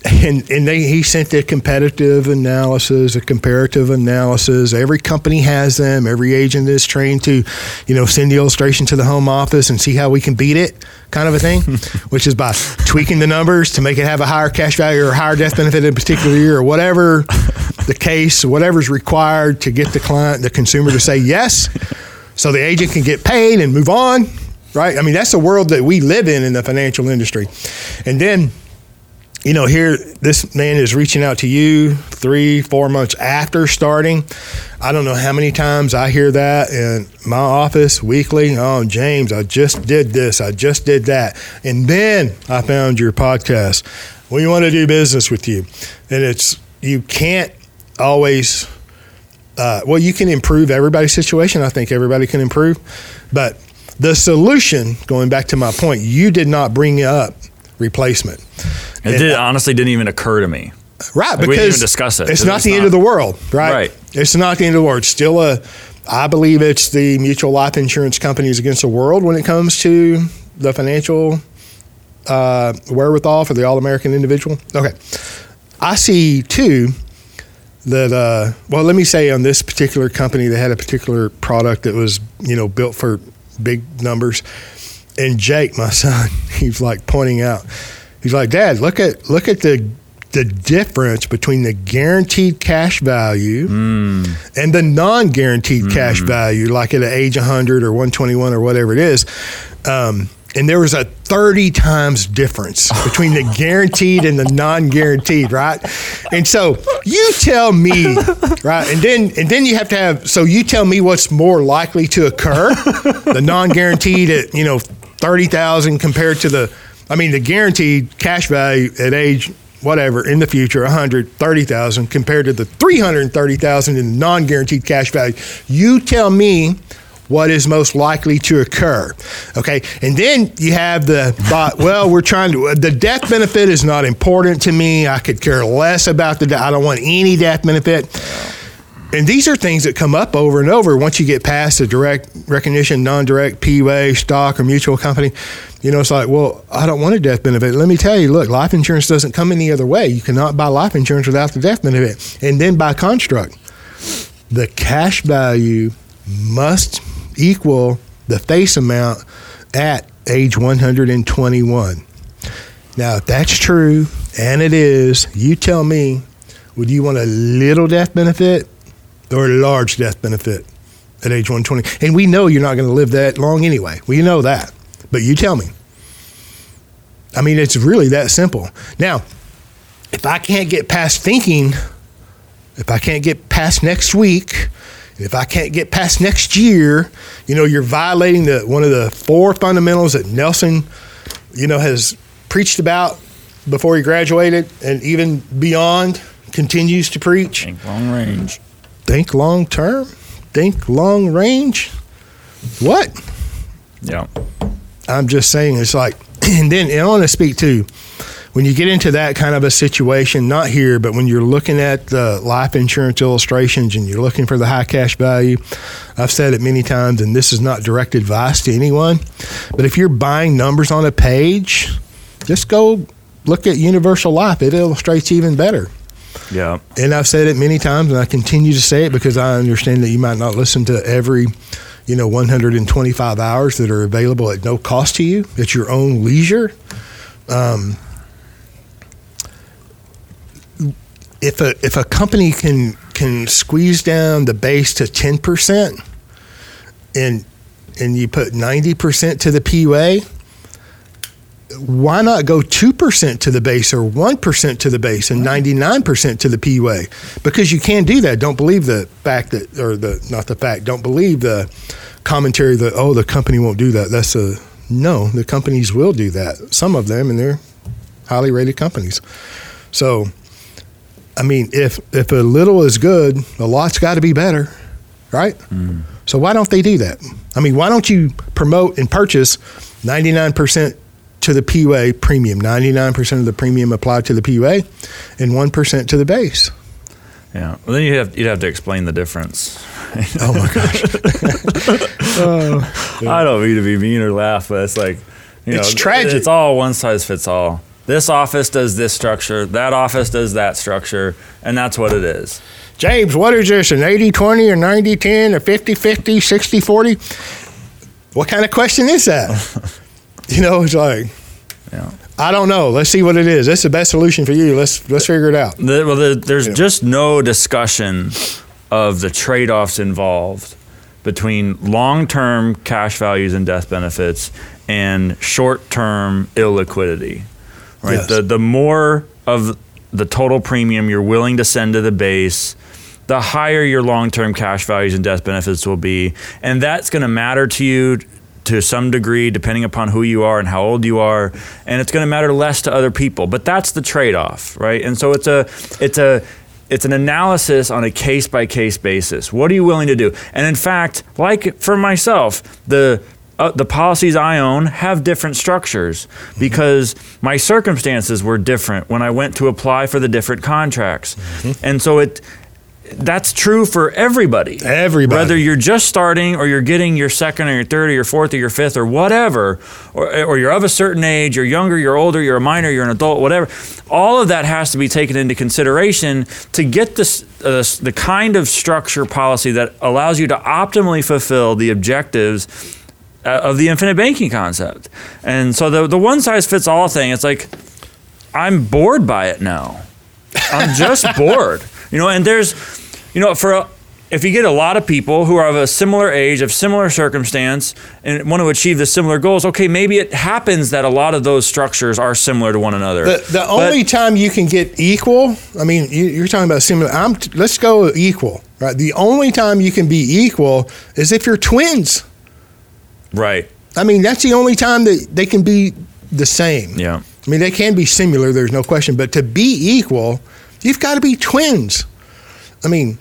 and and they he sent a competitive analysis, a comparative analysis. Every company has them. Every agent is trained to, you know, send the illustration to the home office and see how we can beat it, kind of a thing, [laughs] which is by tweaking the numbers to make it have a higher cash value or higher death benefit in a particular year or whatever the case, whatever's required to get the client, the consumer to say yes so the agent can get paid and move on, right? I mean, that's the world that we live in in the financial industry. And then, you know, here this man is reaching out to you three, four months after starting. I don't know how many times I hear that in my office weekly. Oh, James, I just did this, I just did that. And then I found your podcast. We want to do business with you. And it's, you can't always uh, well, you can improve everybody's situation. I think everybody can improve, but the solution, going back to my point, you did not bring up replacement. It And- did honestly didn't even occur to me. Right, we because didn't even discuss it, It's not it's the end of the world, right? Right. It's not the end of the world. It's still a, I believe it's the mutual life insurance companies against the world when it comes to the financial uh, wherewithal for the all American individual. Okay. I see too that, uh, well, let me say on this particular company, they had a particular product that was, you know, built for big numbers. And Jake, my [laughs] son, he's like pointing out, he's like, Dad, look at look at the the difference between the guaranteed cash value and the non-guaranteed cash value, like at age 100 or 121 or whatever it is. Um, and there was a 30 times difference [laughs] between the guaranteed and the non-guaranteed, right? And so you tell me, right? And then and then you have to have so you tell me what's more likely to occur, the non-guaranteed at, you know, 30,000 compared to the I mean the guaranteed cash value at age whatever in the future 130,000 compared to the 330,000 in the non-guaranteed cash value. You tell me what is most likely to occur. Okay. And then you have the thought, well, we're trying to, the death benefit is not important to me. I could care less about the, I don't want any death benefit. And these are things that come up over and over once you get past the direct recognition, non direct PUA, stock, or mutual company. You know, it's like, well, I don't want a death benefit. Let me tell you, look, life insurance doesn't come any other way. You cannot buy life insurance without the death benefit. And then by construct, the cash value must equal the face amount at age 121. Now, if that's true, and it is, you tell me, would you want a little death benefit or a large death benefit at age 120? And we know you're not going to live that long anyway. We know that. But you tell me. I mean, it's really that simple. Now, if I can't get past thinking, if I can't get past next week, if I can't get past next year, you know, you're violating the one of the four fundamentals that Nelson, you know, has preached about before he graduated and even beyond continues to preach. Think long range. Think long term, think long range. What? Yeah. I'm just saying it's like, [clears throat] and then and I want to speak to when you get into that kind of a situation, not here, but when you're looking at the life insurance illustrations and you're looking for the high cash value, I've said it many times, and this is not direct advice to anyone, but if you're buying numbers on a page, just go look at Universal Life. It illustrates even better. Yeah. And I've said it many times, and I continue to say it because I understand that you might not listen to every, you know, 125 hours that are available at no cost to you at your own leisure. Um, if a if a company can can squeeze down the base to 10 percent, and and you put 90 percent to the PUA, why not go 2% to the base or 1% to the base and 99% to the PUA? Because you can do that. Don't believe the fact that, or the, not the fact, don't believe the commentary that, oh, the company won't do that. That's a, no, the companies will do that. Some of them, and they're highly rated companies. So, I mean, if, if a little is good, a lot's got to be better, right? Mm. So why don't they do that? I mean, why don't you promote and purchase 99% to the PUA premium, 99% of the premium applied to the PUA, and 1% to the base? Yeah. Well, then you have you'd have to explain the difference. Oh my gosh. [laughs] Oh. I don't mean to be mean or laugh, but it's like you know, It's tragic. It's all one size fits all. This office does this structure, that office does that structure, and that's what it is. James, what is this, an 80 20 or 90 10 or 50 50, 60 40? What kind of question is that? [laughs] you know, it's like, Yeah. I don't know. Let's see what it is. That's the best solution for you. Let's let's figure it out. The, well, the, there's just no discussion of the trade offs involved between long term cash values and death benefits and short term illiquidity. Right? Yes. The, the more of the total premium you're willing to send to the base, the higher your long term cash values and death benefits will be. And that's going to matter to you to some degree, depending upon who you are and how old you are, and it's going to matter less to other people. But that's the trade-off, right? And so it's a it's a it's an analysis on a case by case basis. What are you willing to do? And in fact, like for myself, the uh, the policies I own have different structures because my circumstances were different when I went to apply for the different contracts. And so it that's true for everybody. Everybody. Whether you're just starting or you're getting your second or your third or your fourth or your fifth or whatever, or, or you're of a certain age, you're younger, you're older, you're a minor, you're an adult, whatever. All of that has to be taken into consideration to get this, uh, the kind of structure policy that allows you to optimally fulfill the objectives uh, of the infinite banking concept. And so the, the one size fits all thing, it's like, I'm bored by it now. I'm just [laughs] bored. You know, and there's, you know, for a, if you get a lot of people who are of a similar age, of similar circumstance, and want to achieve the similar goals, okay, maybe it happens that a lot of those structures are similar to one another. The, the But- only time you can get equal, I mean, you, you're talking about similar. I'm let's go equal, right? The only time you can be equal is if you're twins. Right. I mean, that's the only time that they can be the same. Yeah. I mean, they can be similar. There's no question, but to be equal, you've got to be twins. I mean,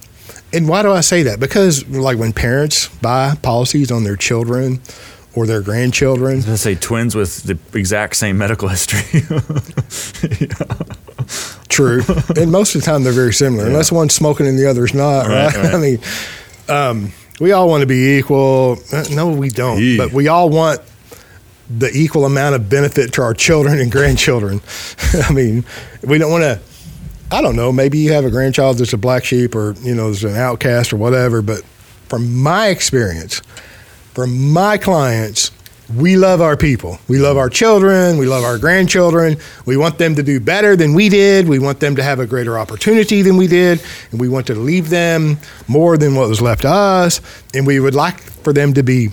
and why do I say that? Because like when parents buy policies on their children or their grandchildren, I was say twins with the exact same medical history. [laughs] True. and most of the time they're very similar, unless one's smoking and the other's not, Right, right? [laughs] right. I mean, um, we all want to be equal. Uh, No, we don't. Yeah. But we all want the equal amount of benefit to our children and grandchildren. [laughs] I mean, we don't want to. I don't know. Maybe you have a grandchild that's a black sheep, or you know, there's an outcast or whatever. But from my experience, from my clients, we love our people. We love our children. We love our grandchildren. We want them to do better than we did. We want them to have a greater opportunity than we did. And we want to leave them more than what was left to us. And we would like for them to be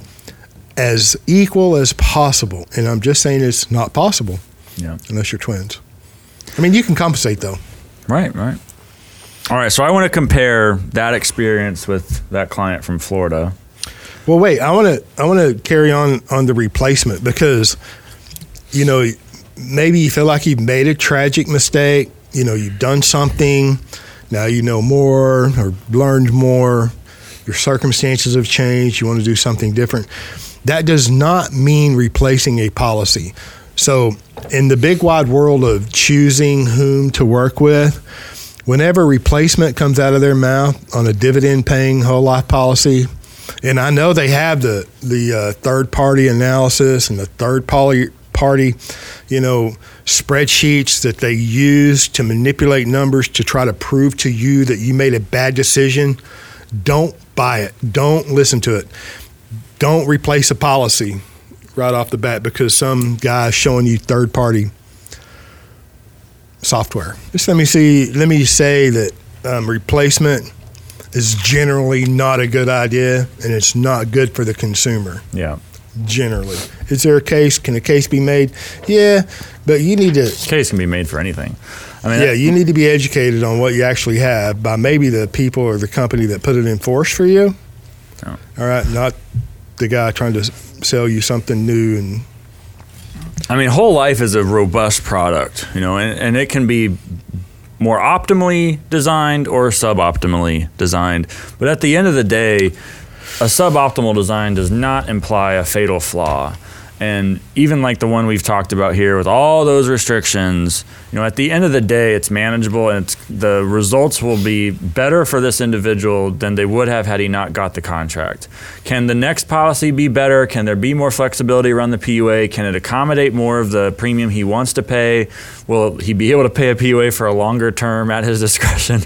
as equal as possible. And I'm just saying it's not possible yeah. unless you're twins. I mean, you can compensate though. Right, right. All right, so I want to compare that experience with that client from Florida. Well, wait. I want to. I want to carry on on the replacement because, you know, maybe you feel like you've made a tragic mistake. You know, you've done something. Now you know more or learned more. Your circumstances have changed. You want to do something different. That does not mean replacing a policy. So, in the big wide world of choosing whom to work with, whenever replacement comes out of their mouth on a dividend paying whole life policy, and I know they have the the uh, third party analysis and the third poly, party, you know, spreadsheets that they use to manipulate numbers to try to prove to you that you made a bad decision. Don't buy it. Don't listen to it. Don't replace a policy right off the bat because some guy's showing you third party software. Just let me see. Let me say that um, replacement is generally not a good idea and it's not good for the consumer. Yeah. generally. Is there a case can a case be made? Yeah but you need to Case can be made for anything. I mean, yeah you need to be educated on what you actually have by maybe the people or the company that put it in force for you. All right not the guy trying to sell you something new and I mean, whole life is a robust product, you know, and, and it can be more optimally designed or suboptimally designed. But at the end of the day, a suboptimal design does not imply a fatal flaw. And even like the one we've talked about here with all those restrictions, you know, at the end of the day, it's manageable and it's, the results will be better for this individual than they would have had he not got the contract. Can the next policy be better? Can there be more flexibility around the PUA? Can it accommodate more of the premium he wants to pay? Will he be able to pay a PUA for a longer term at his [laughs] discretion?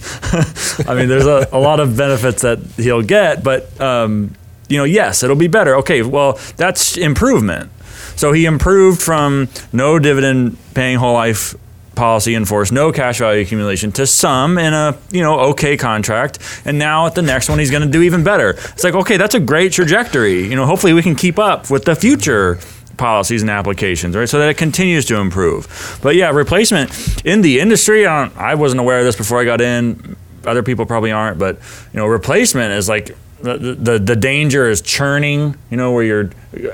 I mean, there's a, a lot of benefits that he'll get, but um, you know, yes, it'll be better. Okay, well, that's improvement. So he improved from no dividend paying whole life policy in force, no cash value accumulation to some in a you know okay contract, and now at the next one he's going to do even better. It's like okay, that's a great trajectory. You know, hopefully we can keep up with the future policies and applications, right? So that it continues to improve. But yeah, replacement in the industry, I, I wasn't aware of this before I got in. Other people probably aren't, but you know, replacement is like the, the the danger is churning. You know, where you're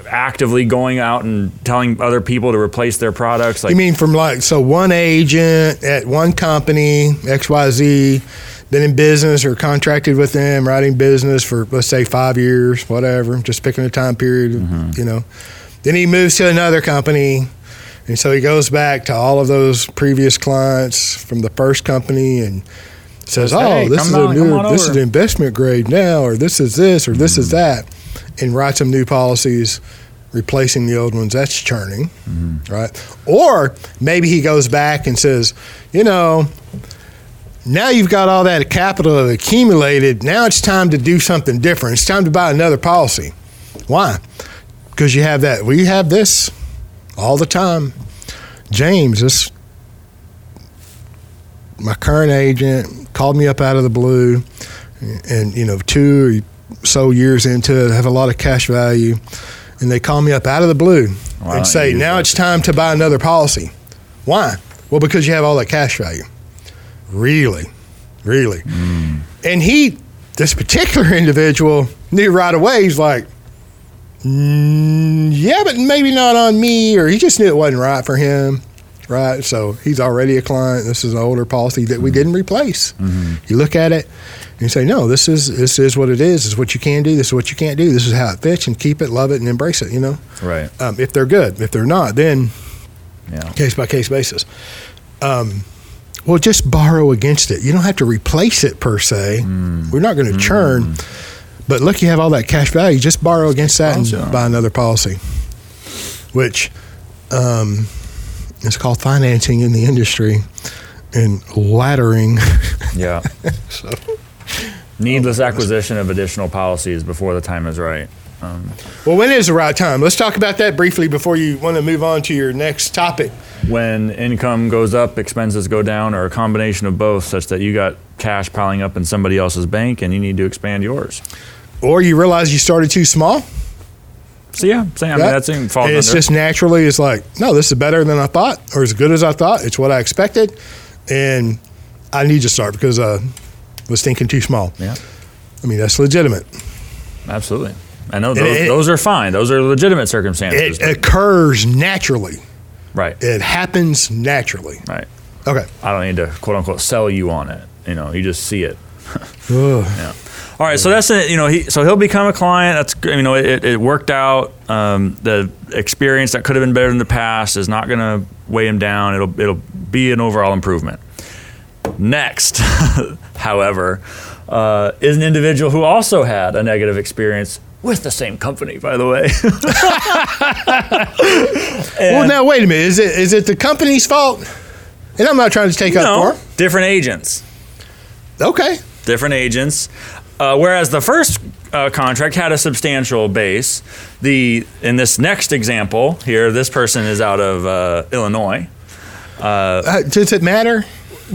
actively going out and telling other people to replace their products. Like you mean from like so one agent at one company xyz been in business or contracted with them, writing business for let's say five years, whatever, just picking a time period, mm-hmm. you know. Then he moves to another company, and so he goes back to all of those previous clients from the first company and says, Says, "Oh, "Hey, this is on- a new, this is over." investment grade now, or this is this, or this is mm-hmm. that," and writes some new policies, replacing the old ones. That's churning, mm-hmm. right? Or maybe he goes back and says, "You know." Now you've got all that capital accumulated. Now it's time to do something different. It's time to buy another policy. Why? Because you have that. We have this all the time. James, this my current agent called me up out of the blue, and you know, two or so years into it, I have a lot of cash value, and they call me up out of the blue Wow, and say, "Now it's time to buy another policy." Why? Well, because you have all that cash value. Really, really, and he, this particular individual, knew right away. He's like, mm, "Yeah, but maybe not on me," or he just knew it wasn't right for him right? So he's already a client. This is an older policy that we didn't replace. You look at it and you say, no, this is this is what it is. This is what you can do. This is what you can't do. This is how it fits, and keep it, love it, and embrace it. You know, Right. um, if they're good. If they're not, then Yeah. case by case basis. Um, well, just borrow against it. You don't have to replace it per se. We're not going to churn. But look, you have all that cash value. Just borrow against that and buy another policy, which um, is called financing in the industry and laddering. Yeah. [laughs] so, Needless acquisition of additional policies before the time is right. Um, well, when is the right time? Let's talk about that briefly before you want to move on to your next topic. when income goes up, expenses go down, or a combination of both, such that you got cash piling up in somebody else's bank and you need to expand yours. Or you realize you started too small. So yeah, so, I mean that's in falls it's under. just naturally, it's like, no, this is better than I thought, or as good as I thought. It's what I expected, and I need to start because I was thinking too small. Yeah. I mean, that's legitimate. absolutely. I know those, it- those are fine. Those are legitimate circumstances. It occurs naturally. right. It happens naturally. Right. Okay. I don't need to quote unquote sell you on it. You know, you just see it. [laughs] Yeah. All right, so that's it. You know, he so he'll become a client. That's you know, it, it worked out. Um, the experience that could have been better in the past is not going to weigh him down. It'll it'll be an overall improvement. Next, [laughs] however, uh, is an individual who also had a negative experience with the same company. By the way, [laughs] Well, now wait a minute. Is it is it the company's fault? And I'm not trying to take up no, for. different agents. Okay. different agents. Uh, whereas the first uh, contract had a substantial base. The in this next example here, this person is out of uh, Illinois. Uh, does it matter?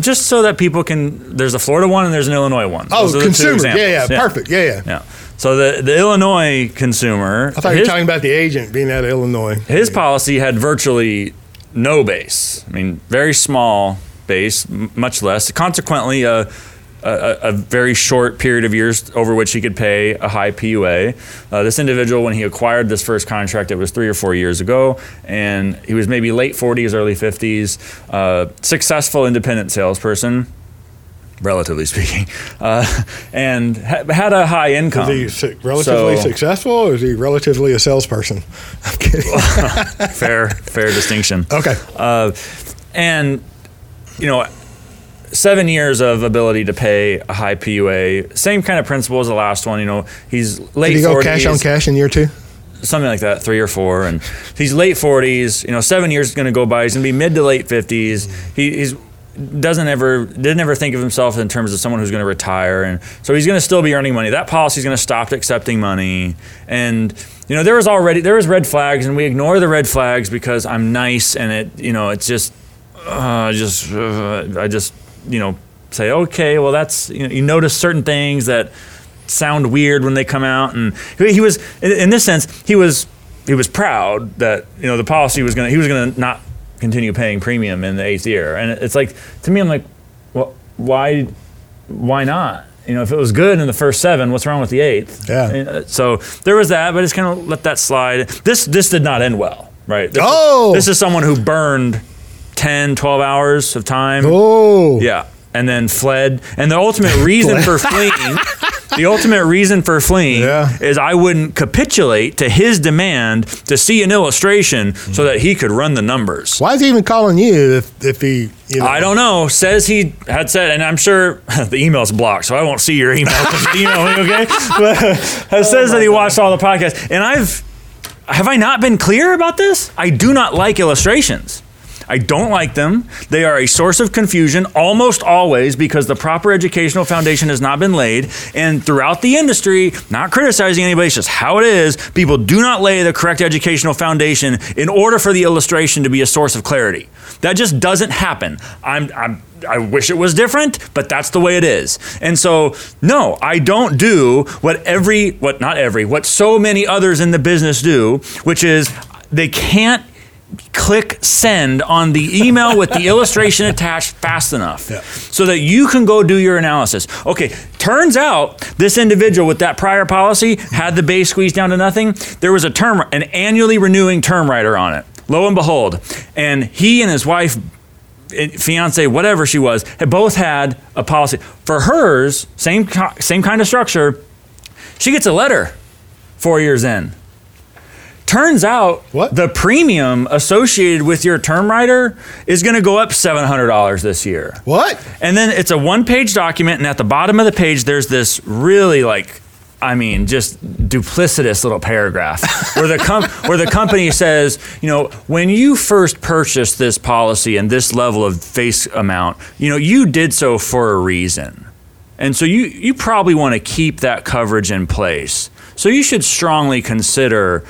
Just so that people can, there's a Florida one and there's an Illinois one. Oh, Those are the two consumer. Yeah, yeah, examples. Perfect. Yeah, yeah. Yeah. So the the Illinois consumer, I thought you were talking about the agent being out of Illinois. his policy had virtually no base. I mean, very small base, m- much less. Consequently, a, a, a very short period of years over which he could pay a high PUA. Uh, this individual, when he acquired this first contract, it was three or four years ago, and he was maybe late 40s, early 50s, uh, successful independent salesperson. Relatively speaking, [laughs] uh, and ha- had a high income. Is he su- relatively So- successful or is he relatively a salesperson? [laughs] I'm kidding. [laughs] fair, fair distinction. okay. Uh, and you know, seven years of ability to pay a high PUA, same kind of principle as the last one. You know, he's late Did he go 40s, cash on cash in year two? something like that, three or four, and he's late 40s. You know, seven years is going to go by. He's going to be mid to late 50s. He, he's doesn't ever didn't ever think of himself in terms of someone who's going to retire and so he's going to still be earning money that policy is going to stop accepting money and you know there was already there was red flags and we ignore the red flags because i'm nice and it you know it's just uh, just uh, i just you know say okay well that's you know you notice certain things that sound weird when they come out. And he was in this sense he was he was proud that you know the policy was going to he was going to not continue paying premium in the eighth year. And it's like to me i'm like well why why not? You know if it was good in the first seven what's wrong with the eighth? Yeah. Uh, so there was that but it's kind of let that slide. This this did not end well right? This, Oh! this is someone who burned 10 12 hours of time Oh. yeah and then fled. And the ultimate [laughs] reason for fleeing, the ultimate reason for fleeing Yeah. is I wouldn't capitulate to his demand to see an illustration so that he could run the numbers. Why is he even calling you if, if he, you know? I don't know. Says he had said, and I'm sure [laughs] the email's blocked, so I won't see your email. [laughs] you email me, okay? But it says oh that he watched all the podcasts, and I've have I not been clear about this? I do not like illustrations. I don't like them. They are a source of confusion almost always because the proper educational foundation has not been laid. And throughout the industry, not criticizing anybody, it's just how it is, people do not lay the correct educational foundation in order for the illustration to be a source of clarity. That just doesn't happen. I'm, I'm I wish it was different, but that's the way it is. And so, no, I don't do what every, what not every, what so many others in the business do, which is they can't click send on the email with the illustration attached fast enough so that you can go do your analysis. Okay, turns out this individual with that prior policy had the base squeezed down to nothing. There was a term, an annually renewing term rider on it. Lo and behold, and he and his wife eh, fiance, whatever she was, had both had a policy. For hers, same same kind of structure. She gets a letter four years in. Turns out What? the premium associated with your term rider is going to go up seven hundred dollars this year. What? And then it's a one page document, and at the bottom of the page, there's this really like, I mean, just duplicitous little paragraph where the com- [laughs] where the company says, you know, when you first purchased this policy and this level of face amount, you know, you did so for a reason. And so you, you probably want to keep that coverage in place. So you should strongly consider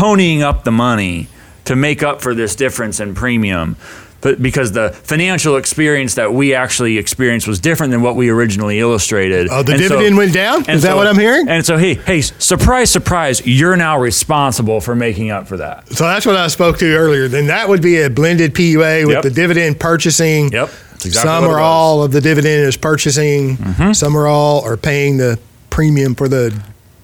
ponying up the money to make up for this difference in premium. But because the financial experience that we actually experienced was different than what we originally illustrated. Oh, the And so- dividend went down? Is that so- what I'm hearing? And so, hey, hey, surprise, surprise, you're now responsible for making up for that. So that's what I spoke to earlier. Then that would be a blended PUA with Yep. the dividend purchasing. Yep. Exactly some or. Mm-hmm. all of the dividend is purchasing. Some or all are paying the premium for the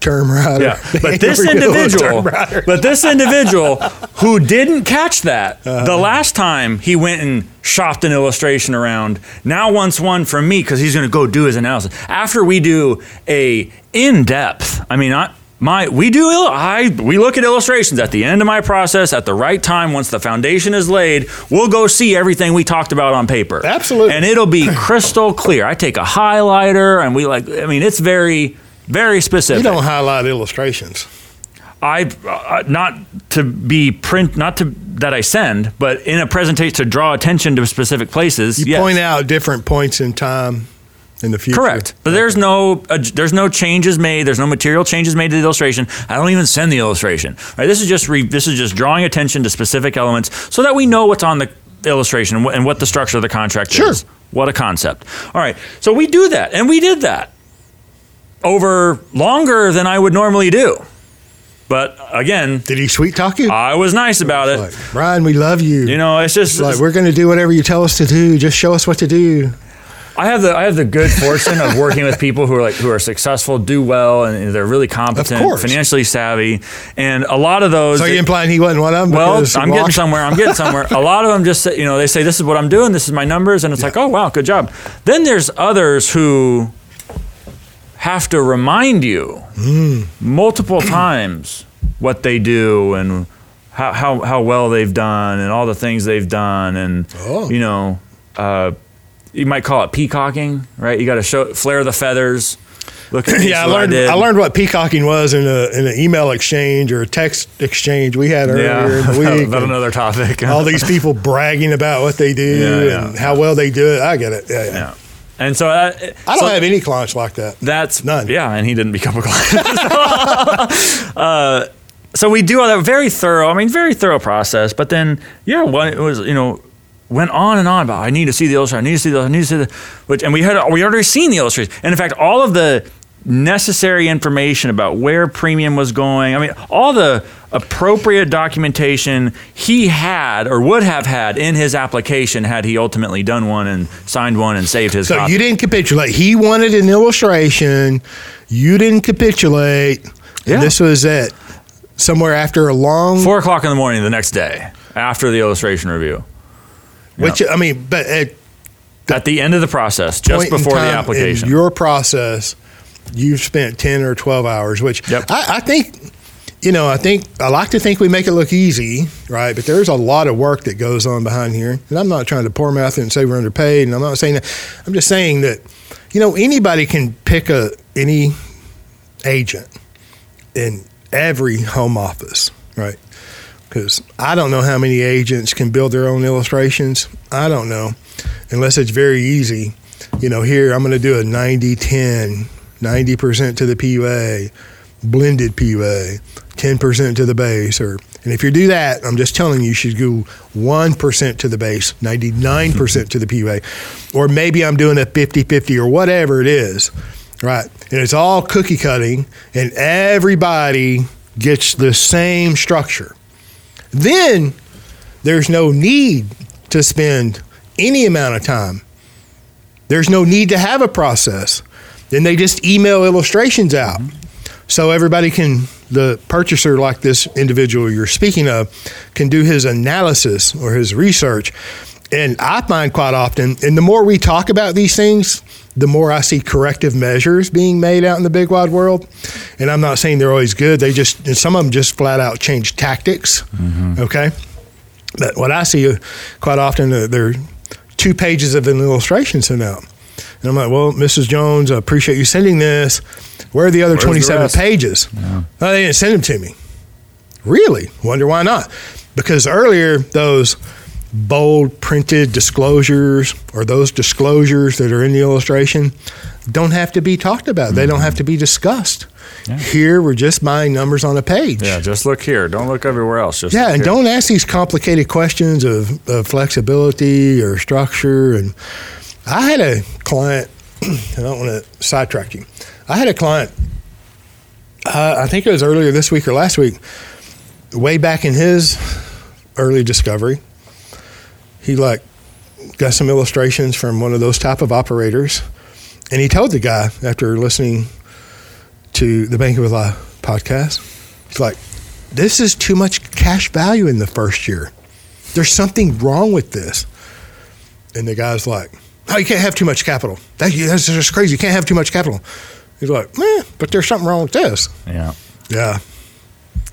term rider. Yeah, [laughs] but this The renewal of individual, but this individual who didn't catch that Uh-huh. the last time he went and shopped an illustration around, now wants one from me because he's going to go do his analysis after we do a in depth. I mean, I, my we do I we look at illustrations at the end of my process at the right time once the foundation is laid. We'll go see everything we talked about on paper. Absolutely. and it'll be [clears throat] crystal clear. I take a highlighter and we like. I mean, it's very. Very specific. you don't highlight illustrations. I uh, not to be print, not to that I send, but in a presentation to draw attention to specific places. You yes. point out different points in time in the future. Correct, but there's no uh, there's no changes made. There's no material changes made to the illustration. I don't even send the illustration. Right, this is just re, this is just drawing attention to specific elements so that we know what's on the illustration and what, and what the structure of the contract Sure. is. What a concept. All right, so we do that, and we did that over longer than I would normally do. But again, Did he sweet talk you? I was nice about it. like, Brian, we love you. You know, it's just like we're going to do whatever you tell us to do. Just show us what to do. I have the I have the good fortune of working with people who are like who are successful, do well, and they're really competent, financially savvy, and a lot of those. So you implying he wasn't one of them? well, I'm getting somewhere. I'm getting somewhere. A lot of them just say, you know, they say this is what I'm doing. This is my numbers, and it's like, oh wow, good job. Then there's others who have to remind you Hmm. multiple [clears throat] times what they do and how, how, how well they've done and all the things they've done and Oh. you know uh, you might call it peacocking right you got to show flare the feathers look at [clears throat] Yeah, I learned. did. I, learned what peacocking was in a in an email exchange or a text exchange we had earlier yeah in the [laughs] week. about another topic all these people bragging about what they do [laughs] Yeah, yeah. and how well they do it. I get it. Yeah and so uh, I don't so- have any clients like that. That's None. Yeah, and he didn't become a client. [laughs] uh, so we do all that very thorough. I mean, very thorough process. But then, yeah, when it was you know went on and on about I need to see the illustration. I need to see the. I need to see the. Which and we had we already seen the illustration. And in fact, all of the necessary information about where premium was going. I mean, all the appropriate documentation he had or would have had in his application had he ultimately done one and signed one and saved his So copy. you didn't capitulate. He wanted an illustration. You didn't capitulate. Yeah. And this was at somewhere after a long. Four o'clock in the morning the next day after the illustration review. which I mean, but at at the end of the process, just before the application. Your process, you've spent 10 or 12 hours, which Yep. I, I think, you know, I think, I like to think we make it look easy, right? But there's a lot of work that goes on behind here. And I'm not trying to pour mouth it and say we're underpaid. And I'm not saying that. I'm just saying that, you know, anybody can pick a, any agent in every home office, right? Because I don't know how many agents can build their own illustrations. I don't know, unless it's very easy. You know, here I'm going to do a 90 10, 90% to the PUA, blended PUA, 10% to the base. Or, and if you do that, I'm just telling you, you should go 1% to the base, 99% to the PUA. Or maybe I'm doing a 50 50 or whatever it is. Right. And it's all cookie cutting, and everybody gets the same structure. Then there's no need to spend any amount of time. There's no need to have a process. Then they just email illustrations out. So everybody can, the purchaser, like this individual you're speaking of, can do his analysis or his research. And I find quite often, and the more we talk about these things, the more I see corrective measures being made out in the big wide world. And I'm not saying they're always good. They just, and some of them just flat out change tactics. Okay. But what I see uh, quite often, uh, there are two pages of an illustration sent out. And I'm like, well, Mrs. Jones, I appreciate you sending this. Where are the other Where's 27 rest? pages? Oh, they didn't send them to me. Really? Wonder why not? Because earlier, those bold printed disclosures or those disclosures that are in the illustration don't have to be talked about. They don't mm-hmm. have to be discussed. Yeah. Here, we're just buying numbers on a page. yeah, just look here. Don't look everywhere else. Just Yeah, and here. don't ask these complicated questions of, of flexibility or structure. And I had a client, [clears throat] I don't want to sidetrack you. I had a client, uh, I think it was earlier this week or last week, way back in his early discovery. He like got some illustrations from one of those type of operators, and he told the guy after listening to the Banking with Life podcast, he's like, "This is too much cash value in the first year. There's something wrong with this." And the guy's like, "Oh, you can't have too much capital. That, that's just crazy. You can't have too much capital." He's like, eh, "But there's something wrong with this." Yeah. Yeah.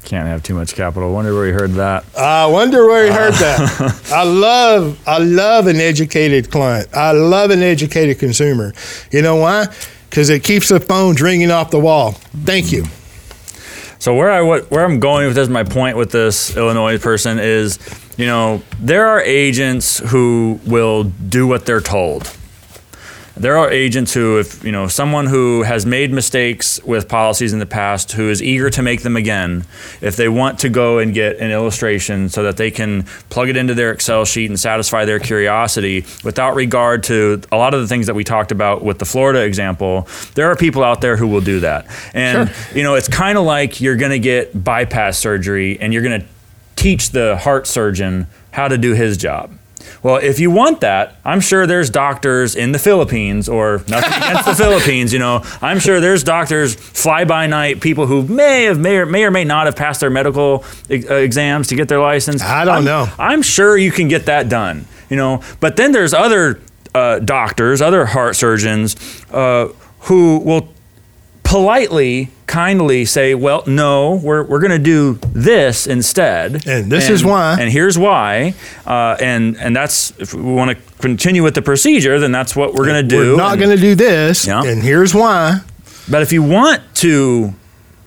Can't have too much capital. Wonder where he heard that. I wonder where he heard that. [laughs] I love, I love an educated client. I love an educated consumer. You know why? Because it keeps the phones ringing off the wall. Thank you. So where I what, where I'm going with this, my point with this Illinois person is, you know, there are agents who will do what they're told. There are agents who, if you know, someone who has made mistakes with policies in the past, who is eager to make them again, if they want to go and get an illustration so that they can plug it into their Excel sheet and satisfy their curiosity without regard to a lot of the things that we talked about with the Florida example, there are people out there who will do that. And Sure. you know, it's kind of like you're going to get bypass surgery and you're going to teach the heart surgeon how to do his job. Well, if you want that, I'm sure there's doctors in the Philippines, or nothing against the [laughs] Philippines, you know. I'm sure there's doctors, fly by night, people who may have may or may or may not have passed their medical e- uh, exams to get their license. I don't I'm- know. I'm sure you can get that done, you know. But then there's other uh, doctors, other heart surgeons, uh, who will politely, kindly say, "Well, no, we're we're going to do this instead." And this is why. And here's why. Uh, and and that's if we want to continue with the procedure, then that's what we're going to do. We're not going to do this, Yeah. and here's why. But if you want to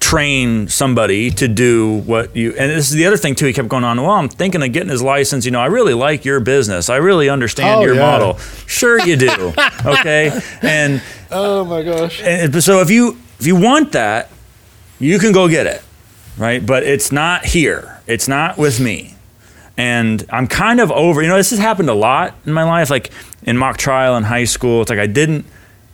train somebody to do what you and this is the other thing too he kept going on well i'm thinking of getting his license you know i really like your business i really understand Oh, your yeah. model sure you do [laughs] okay and Oh my gosh! and so if you if you want that, you can go get it, right? But it's not here. It's not with me. And I'm kind of over. You know, this has happened a lot in my life. Like in mock trial in high school, it's like I didn't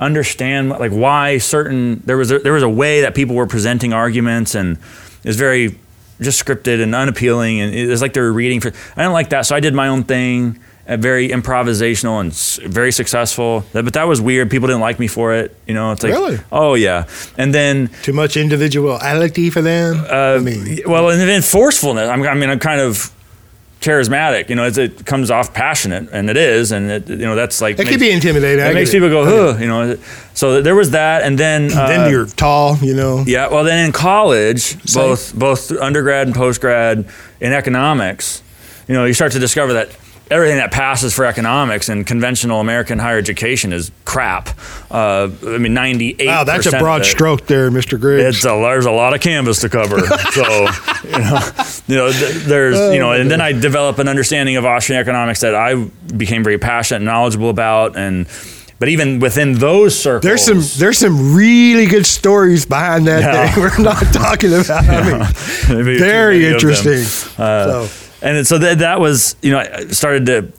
understand like why certain there was a, there was a way that people were presenting arguments and it was very just scripted and unappealing and it was like they were reading for I didn't like that so I did my own thing very improvisational and very successful but that was weird people didn't like me for it you know it's like Really? oh yeah and then Too much individuality for them. uh, I mean, well, and then forcefulness. I'm, I mean, I'm kind of charismatic. You know, it's, it comes off passionate, and it is, and it, you know that's like It could be intimidating. It makes people go, huh, you know. So there was that, and then uh, Then you're tall, you know. yeah. Well, then in college, both both undergrad and postgrad in economics, you know, you start to discover that everything that passes for economics and conventional American higher education is crap. Uh, I mean, ninety eight. Wow, that's a broad stroke there, Mr. Griggs. It's a, there's a lot of canvas to cover. [laughs] so, you know, you know th- there's, you know, and then I develop an understanding of Austrian economics that I became very passionate and knowledgeable about. And, but even within those circles, There's some there's some really good stories behind that Yeah. that we're not talking about. I [laughs] mean, very many of them. interesting. Uh, so And so that, that was, you know, I started to,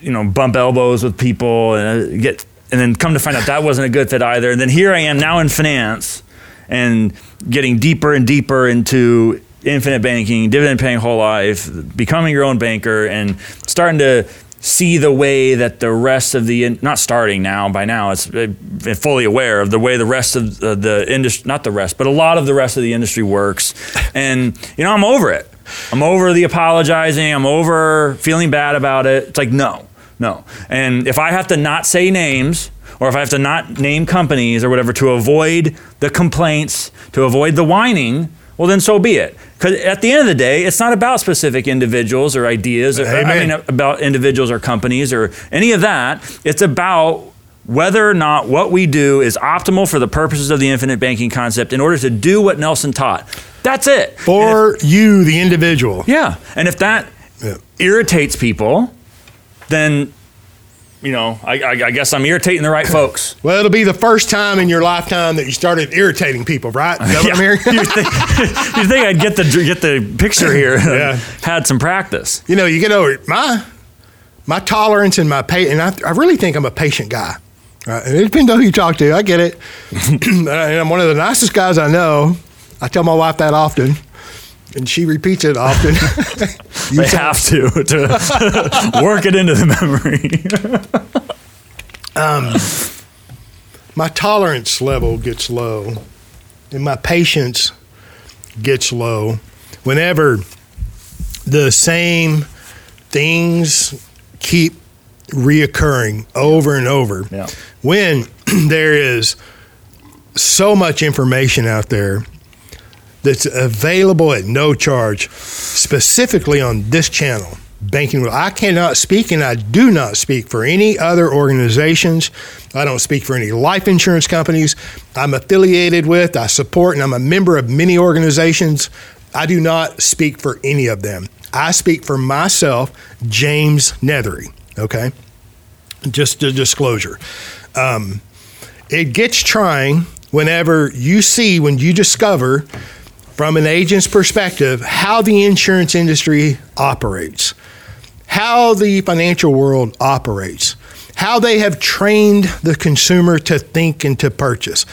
you know, bump elbows with people and uh, get, and then come to find out that wasn't a good fit either. And then here I am now in finance and getting deeper and deeper into infinite banking, dividend paying whole life, becoming your own banker, and starting to see the way that the rest of the not starting now by now it's uh, fully aware of the way the rest of the, the industry not the rest but a lot of the rest of the industry works and you know i'm over it i'm over the apologizing. I'm over feeling bad about it. It's like no no. And if i have to not say names or if i have to not name companies or whatever to avoid the complaints to avoid the whining well then so be it. Because at the end of the day it's not about specific individuals or ideas or, i mean about individuals or companies or any of that. It's about whether or not what we do is optimal for the purposes of the infinite banking concept in order to do what nelson taught that's it And if- for you, the individual. yeah and if that Yeah. irritates people then you know I, I, I guess i'm irritating the right [laughs] folks Well, it'll be the first time in your lifetime that you started irritating people, right? Is that what [laughs] I'm hearing? [laughs] you think, you think I'd get the get the picture here? Yeah. Had some practice. you know, you get over my my tolerance and my pay, and I, I really think I'm a patient guy. Right? And it depends on who you talk to. I get it. [clears throat] [clears throat] and I'm one of the nicest guys I know. I tell my wife that often, and she repeats it often. [laughs] You They have to to [laughs] work it into the memory. [laughs] Um, my tolerance level gets low and my patience gets low whenever the same things keep reoccurring over and over. Yeah. When [clears throat] there is so much information out there that's available at no charge, specifically on this channel, Banking World. I cannot speak and I do not speak for any other organizations. I don't speak for any life insurance companies I'm affiliated with, I support, and I'm a member of many organizations. I do not speak for any of them. I speak for myself, James Neathery. Okay? Just a disclosure. Um, it gets trying whenever you see, when you discover from an agent's perspective how the insurance industry operates, how the financial world operates, how they have trained the consumer to think and to purchase.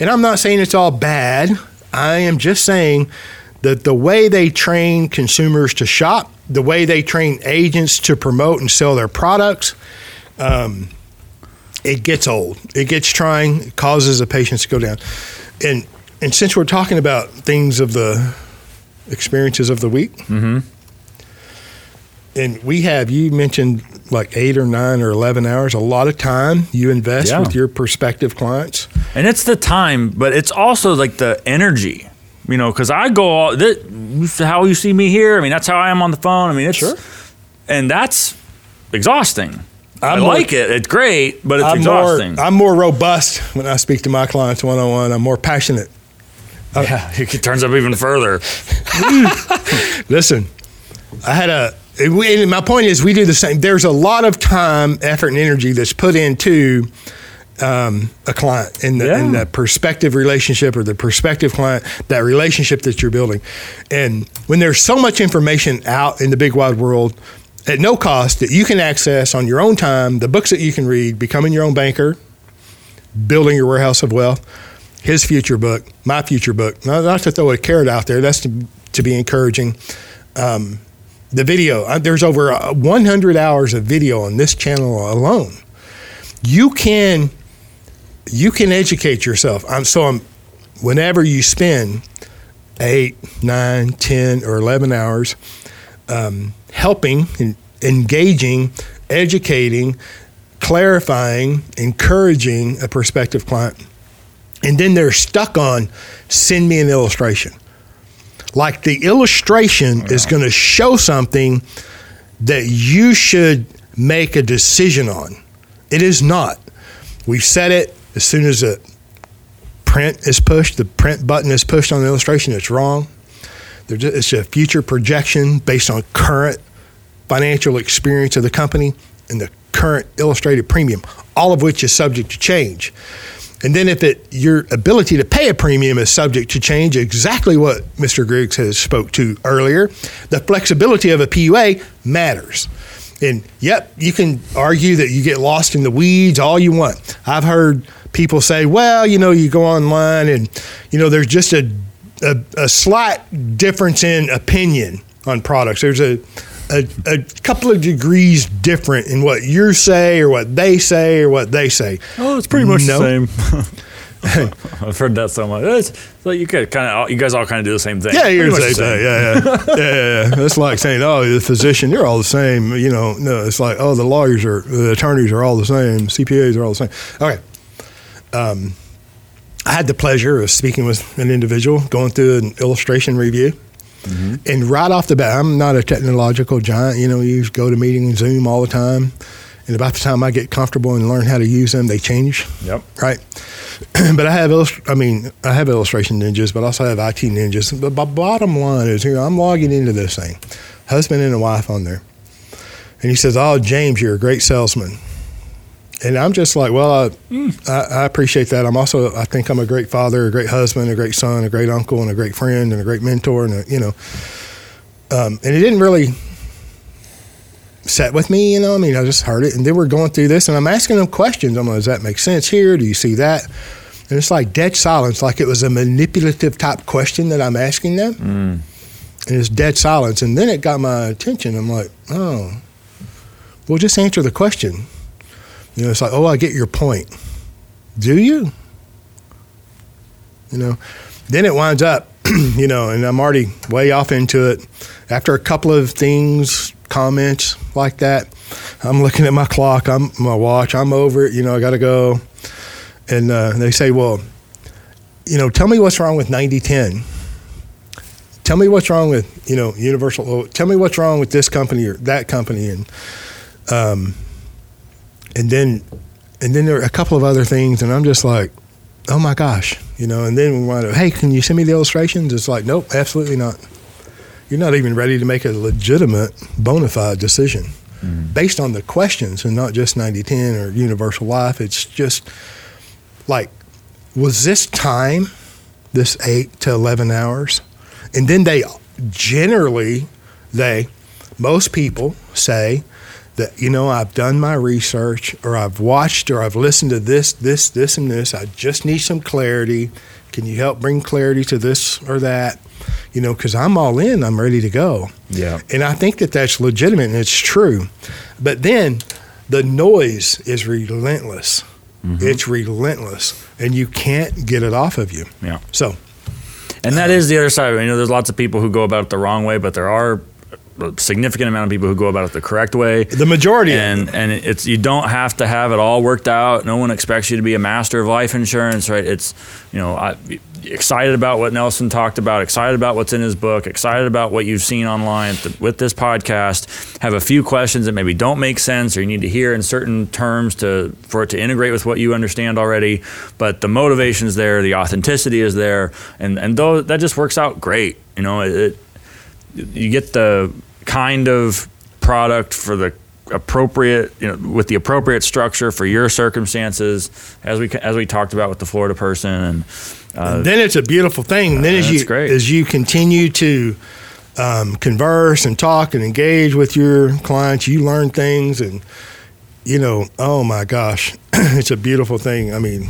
And I'm not saying it's all bad. I am just saying that the way they train consumers to shop, the way they train agents to promote and sell their products, um, it gets old. It gets trying. It causes the patience to go down. And and since we're talking about things of the experiences of the week, and we have you mentioned like eight or nine or eleven hours, a lot of time you invest Yeah. with your prospective clients. And it's the time, but it's also like the energy, you know, because I go all that, how you see me here. I mean, that's how I am on the phone. I mean, it's Sure. and that's exhausting. i I'm more- like it. It's great, but it's I'm exhausting. more I'm more robust when I speak to my clients one on one. I'm more passionate. yeah, [laughs] it turns up even further. [laughs] Listen, I had a. it- we- my point is, we do the same. There's a lot of time, effort, and energy that's put into um, a client in the, in Yeah. the perspective relationship or the prospective client, that relationship that you're building. And when there's so much information out in the big wide world at no cost that you can access on your own time, the books that you can read, becoming your own banker, building your warehouse of wealth, his future book, my future book. Not, not to throw a carrot out there, that's to, to be encouraging. Um, the video, uh, there's over uh, 100 hours of video on this channel alone. You can you can educate yourself. I'm so I'm whenever you spend eight, nine, ten, or eleven hours um, helping and engaging, educating, clarifying, encouraging a prospective client. And then they're stuck on send me an illustration. Like the illustration is going to show something that you should make a decision on. It is not. We've said it as soon as a print is pushed, the print button is pushed on the illustration, it's wrong. Just, it's a future projection based on current financial experience of the company and the current illustrated premium, all of which is subject to change. And then if it your ability to pay a premium is subject to change, exactly what Mr. Griggs has spoke to earlier, the flexibility of a PUA matters. And yep, you can argue that you get lost in the weeds all you want. I've heard people say, well, you know, you go online and, you know, there's just a, a, a slight difference in opinion on products. There's a, a, a, couple of degrees different in what you say or what they say or what they say. Oh, it's pretty much no. the same. [laughs] I've heard that so much. It's like you could kind of, you guys all kind of do the same thing. Yeah, you're the same, thing. Yeah, yeah, yeah, yeah, yeah. It's like saying, oh, the physician, you're all the same. You know, no, it's like, oh, the lawyers are, the attorneys are all the same. CPAs are all the same. Okay. Um, I had the pleasure of speaking with an individual going through an illustration review Mm-hmm. And right off the bat, I'm not a technological giant. You know, you go to meeting Zoom all the time. And about the time I get comfortable and learn how to use them, they change. Yep. Right. [clears throat] but I have, I mean, I have illustration ninjas, but I also have IT ninjas. But the bottom line is here, I'm logging into this thing, husband and a wife on there. And he says, "Oh, James, you're a great salesman." And I'm just like, well, I, mm. I, I, appreciate that. I'm also, I think I'm a great father, a great husband, a great son, a great uncle, and a great friend, and a great mentor, and a, you know, um, and it didn't really set with me, you know. I mean, I just heard it, and then we're going through this, and I'm asking them questions. I'm like, does that make sense here? Do you see that? And it's like dead silence, like it was a manipulative type question that I'm asking them, mm. and it's dead silence. And then it got my attention. I'm like, oh, well, just answer the question you know, it's like, oh, I get your point. Do you? You know, then it winds up, [clears throat] you know, and I'm already way off into it. After a couple of things, comments like that, I'm looking at my clock, I'm my watch, I'm over it. You know, I got to go. And uh, they say, well, you know, tell me what's wrong with 90 10. Tell me what's wrong with, you know, Universal. Tell me what's wrong with this company or that company. And, um, and then and then there are a couple of other things, and I'm just like, oh my gosh, you know. And then we want to, hey, can you send me the illustrations? It's like, nope, absolutely not. You're not even ready to make a legitimate, bona fide decision mm-hmm. based on the questions and not just 9010 or universal life. It's just like, was this time, this eight to 11 hours? And then they generally, they, most people say, that you know I've done my research or I've watched or I've listened to this this this and this. I just need some clarity. Can you help bring clarity to this or that? You know cuz I'm all in. I'm ready to go. Yeah. And I think that that's legitimate and it's true. But then the noise is relentless. Mm-hmm. it's relentless. And you can't get it off of you. Yeah. So. And that is the other side. You know, there's lots of people who go about it the wrong way, but there are a significant amount of people who go about it the correct way. The majority, and and it's you don't have to have it all worked out. No one expects you to be a master of life insurance, right? It's you know, I, excited about what Nelson talked about, excited about what's in his book, excited about what you've seen online with this podcast. Have a few questions that maybe don't make sense or you need to hear in certain terms to for it to integrate with what you understand already. But the motivation is there, the authenticity is there, and and though that just works out great. You know, it, it you get the kind of product for the appropriate, you know, with the appropriate structure for your circumstances, as we as we talked about with the Florida person, and, uh, and then it's a beautiful thing. then as you great. as you continue to um, converse and talk and engage with your clients, you learn things, and you know, oh my gosh, [clears throat] it's a beautiful thing. I mean,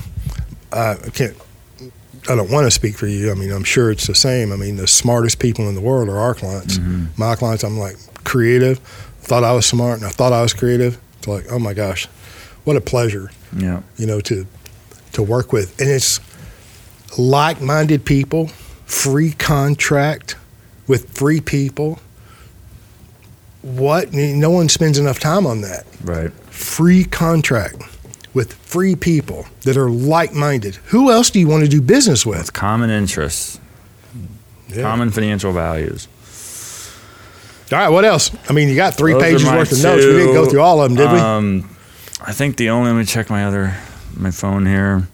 I can't I don't want to speak for you. I mean, I'm sure it's the same. I mean, the smartest people in the world are our clients. Mm-hmm. My clients, I'm like creative. Thought I was smart, and I thought I was creative. It's like, oh my gosh, what a pleasure. Yeah. You know, to to work with, and it's like-minded people, free contract with free people. what? No one spends enough time on that. Right. Free contract with free people that are like minded. Who else do you want to do business with? Common interests, Yeah. common financial values. All right, what else? I mean, you got three Those pages worth of notes. We didn't go through all of them, did we? Um, I think the only. Let me check my other my phone here.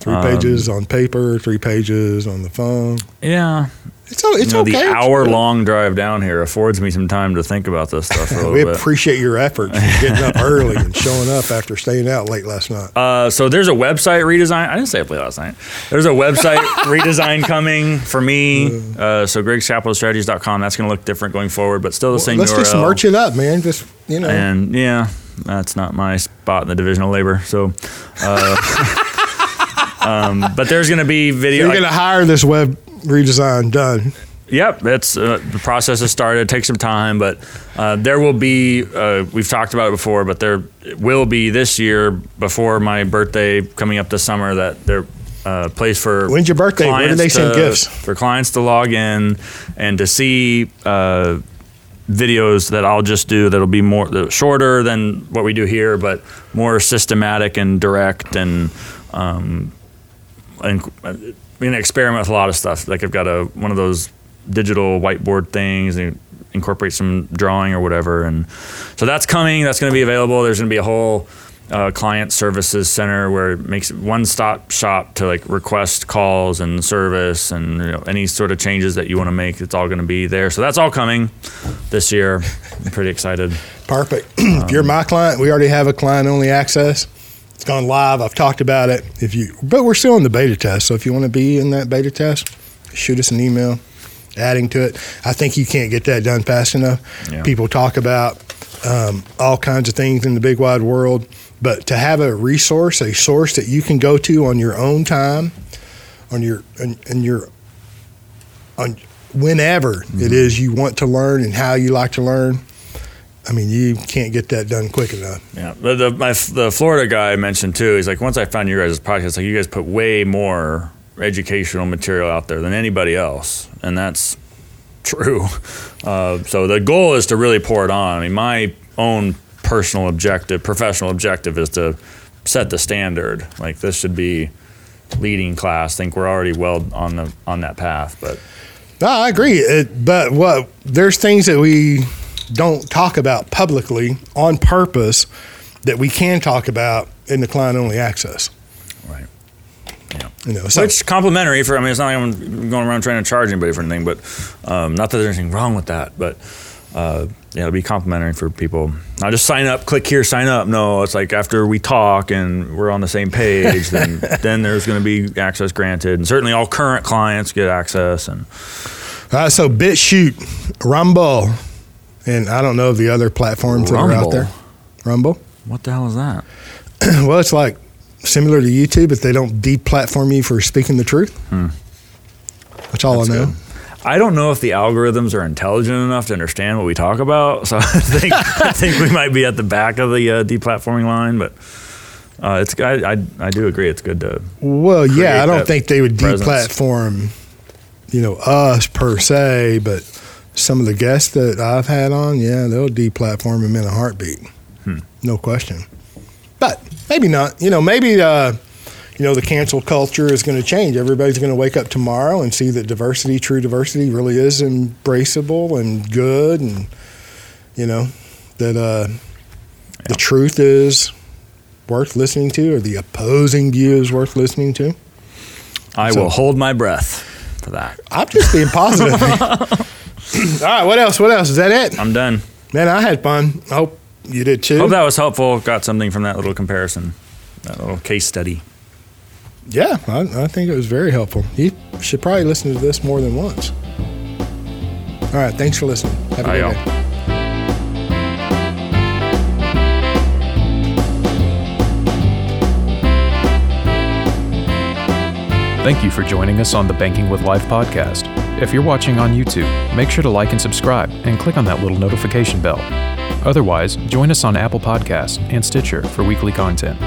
three um, pages on paper, three pages on the phone. Yeah, It's, it's you know, okay. the hour long drive down here affords me some time to think about this stuff for a [laughs] little We bit. appreciate your efforts getting up early and showing up after staying out late last night. Uh, so there's a website redesign. I didn't say it late last night. There's a website [laughs] redesign coming for me. Uh, so griggscapitalstrategies.com. That's going to look different going forward, but still the same Let's URL. just merch it up, man. Just you know, And yeah, that's not my spot in the division of labor. So, uh, [laughs] um, but there's going to be video. you're like- going to hire this web redesign done. Yep, it's uh, the process has started. It takes some time, but uh, there will be. Uh, we've talked about it before, but there will be this year before my birthday coming up this summer that there. Uh, place for When's your birthday? Where do they send to- gifts? for clients to log in and to see uh, videos that I'll just do that'll be more shorter than what we do here, but more systematic and direct and um, and we're gonna experiment with a lot of stuff. Like I've got a one of those digital whiteboard things and incorporate some drawing or whatever, and so that's coming. That's going to be available. There's going to be a whole uh, client services center where it makes one stop shop to like request calls and service and you know, any sort of changes that you want to make. It's all going to be there. So that's all coming this year. I'm pretty excited. Perfect. [clears throat] if you're my client, we already have a client only access. It's gone live. I've talked about it. If you, but we're still in the beta test. So if you want to be in that beta test, shoot us an email, adding to it. I think you can't get that done fast enough. Yeah. People talk about um, all kinds of things in the big wide world, but to have a resource, a source that you can go to on your own time, on your and, and your on whenever it is you want to learn and how you like to learn. I mean, you can't get that done quick enough. Yeah, the the, my, the Florida guy I mentioned too. He's like, once I found your guys' podcast, like you guys put way more educational material out there than anybody else, and that's true. [laughs] Uh, so the goal is to really pour it on. I mean, my own personal objective, professional objective, is to set the standard. Like this should be leading class. I think we're already well on the on that path, but No, I agree. It, but what there's things that we don't talk about publicly on purpose that we can talk about in the client only access. right. Yeah. You know, so Which complimentary for? I mean, it's not like I'm going around trying to charge anybody for anything, but um, not that there's anything wrong with that. But uh, yeah, it'll be complimentary for people. Not just sign up, click here, sign up. No, it's like after we talk and we're on the same page, then [laughs] then there's going to be access granted, and certainly all current clients get access. And uh, so BitChute, Rumble, and I don't know the other platforms that are out there. Rumble. what the hell is that? [clears throat] well, it's like similar to YouTube, but they don't deplatform you for speaking the truth. That's all That's I know. good. I don't know if the algorithms are intelligent enough to understand what we talk about, so [laughs] I think I think we might be at the back of the uh, deplatforming line. But uh, it's I, I I do agree it's good to Well, yeah, I don't think they would presence. deplatform, you know, us per se, but some of the guests that I've had on, yeah, they'll deplatform them in a heartbeat, Hmm. no question. But maybe not. You know, maybe uh, you know the cancel culture is going to change. Everybody's going to wake up tomorrow and see that diversity, true diversity, really is embraceable and good, and you know that uh, the truth is worth listening to, or the opposing view is worth listening to. I So- will hold my breath for that. I'm just being positive. [laughs] [laughs] [clears throat] All right, what else? What else? Is that it? I'm done. Man, I had fun. I hope you did too. Hope that was helpful. Got something from that little comparison, that little case study. yeah, I, I think it was very helpful. You should probably listen to this more than once. All right, thanks for listening. Have a Bye, good y'all. day. Thank you for joining us on the Banking with Life podcast. If you're watching on YouTube, make sure to like and subscribe and click on that little notification bell. Otherwise, join us on Apple Podcasts and Stitcher for weekly content.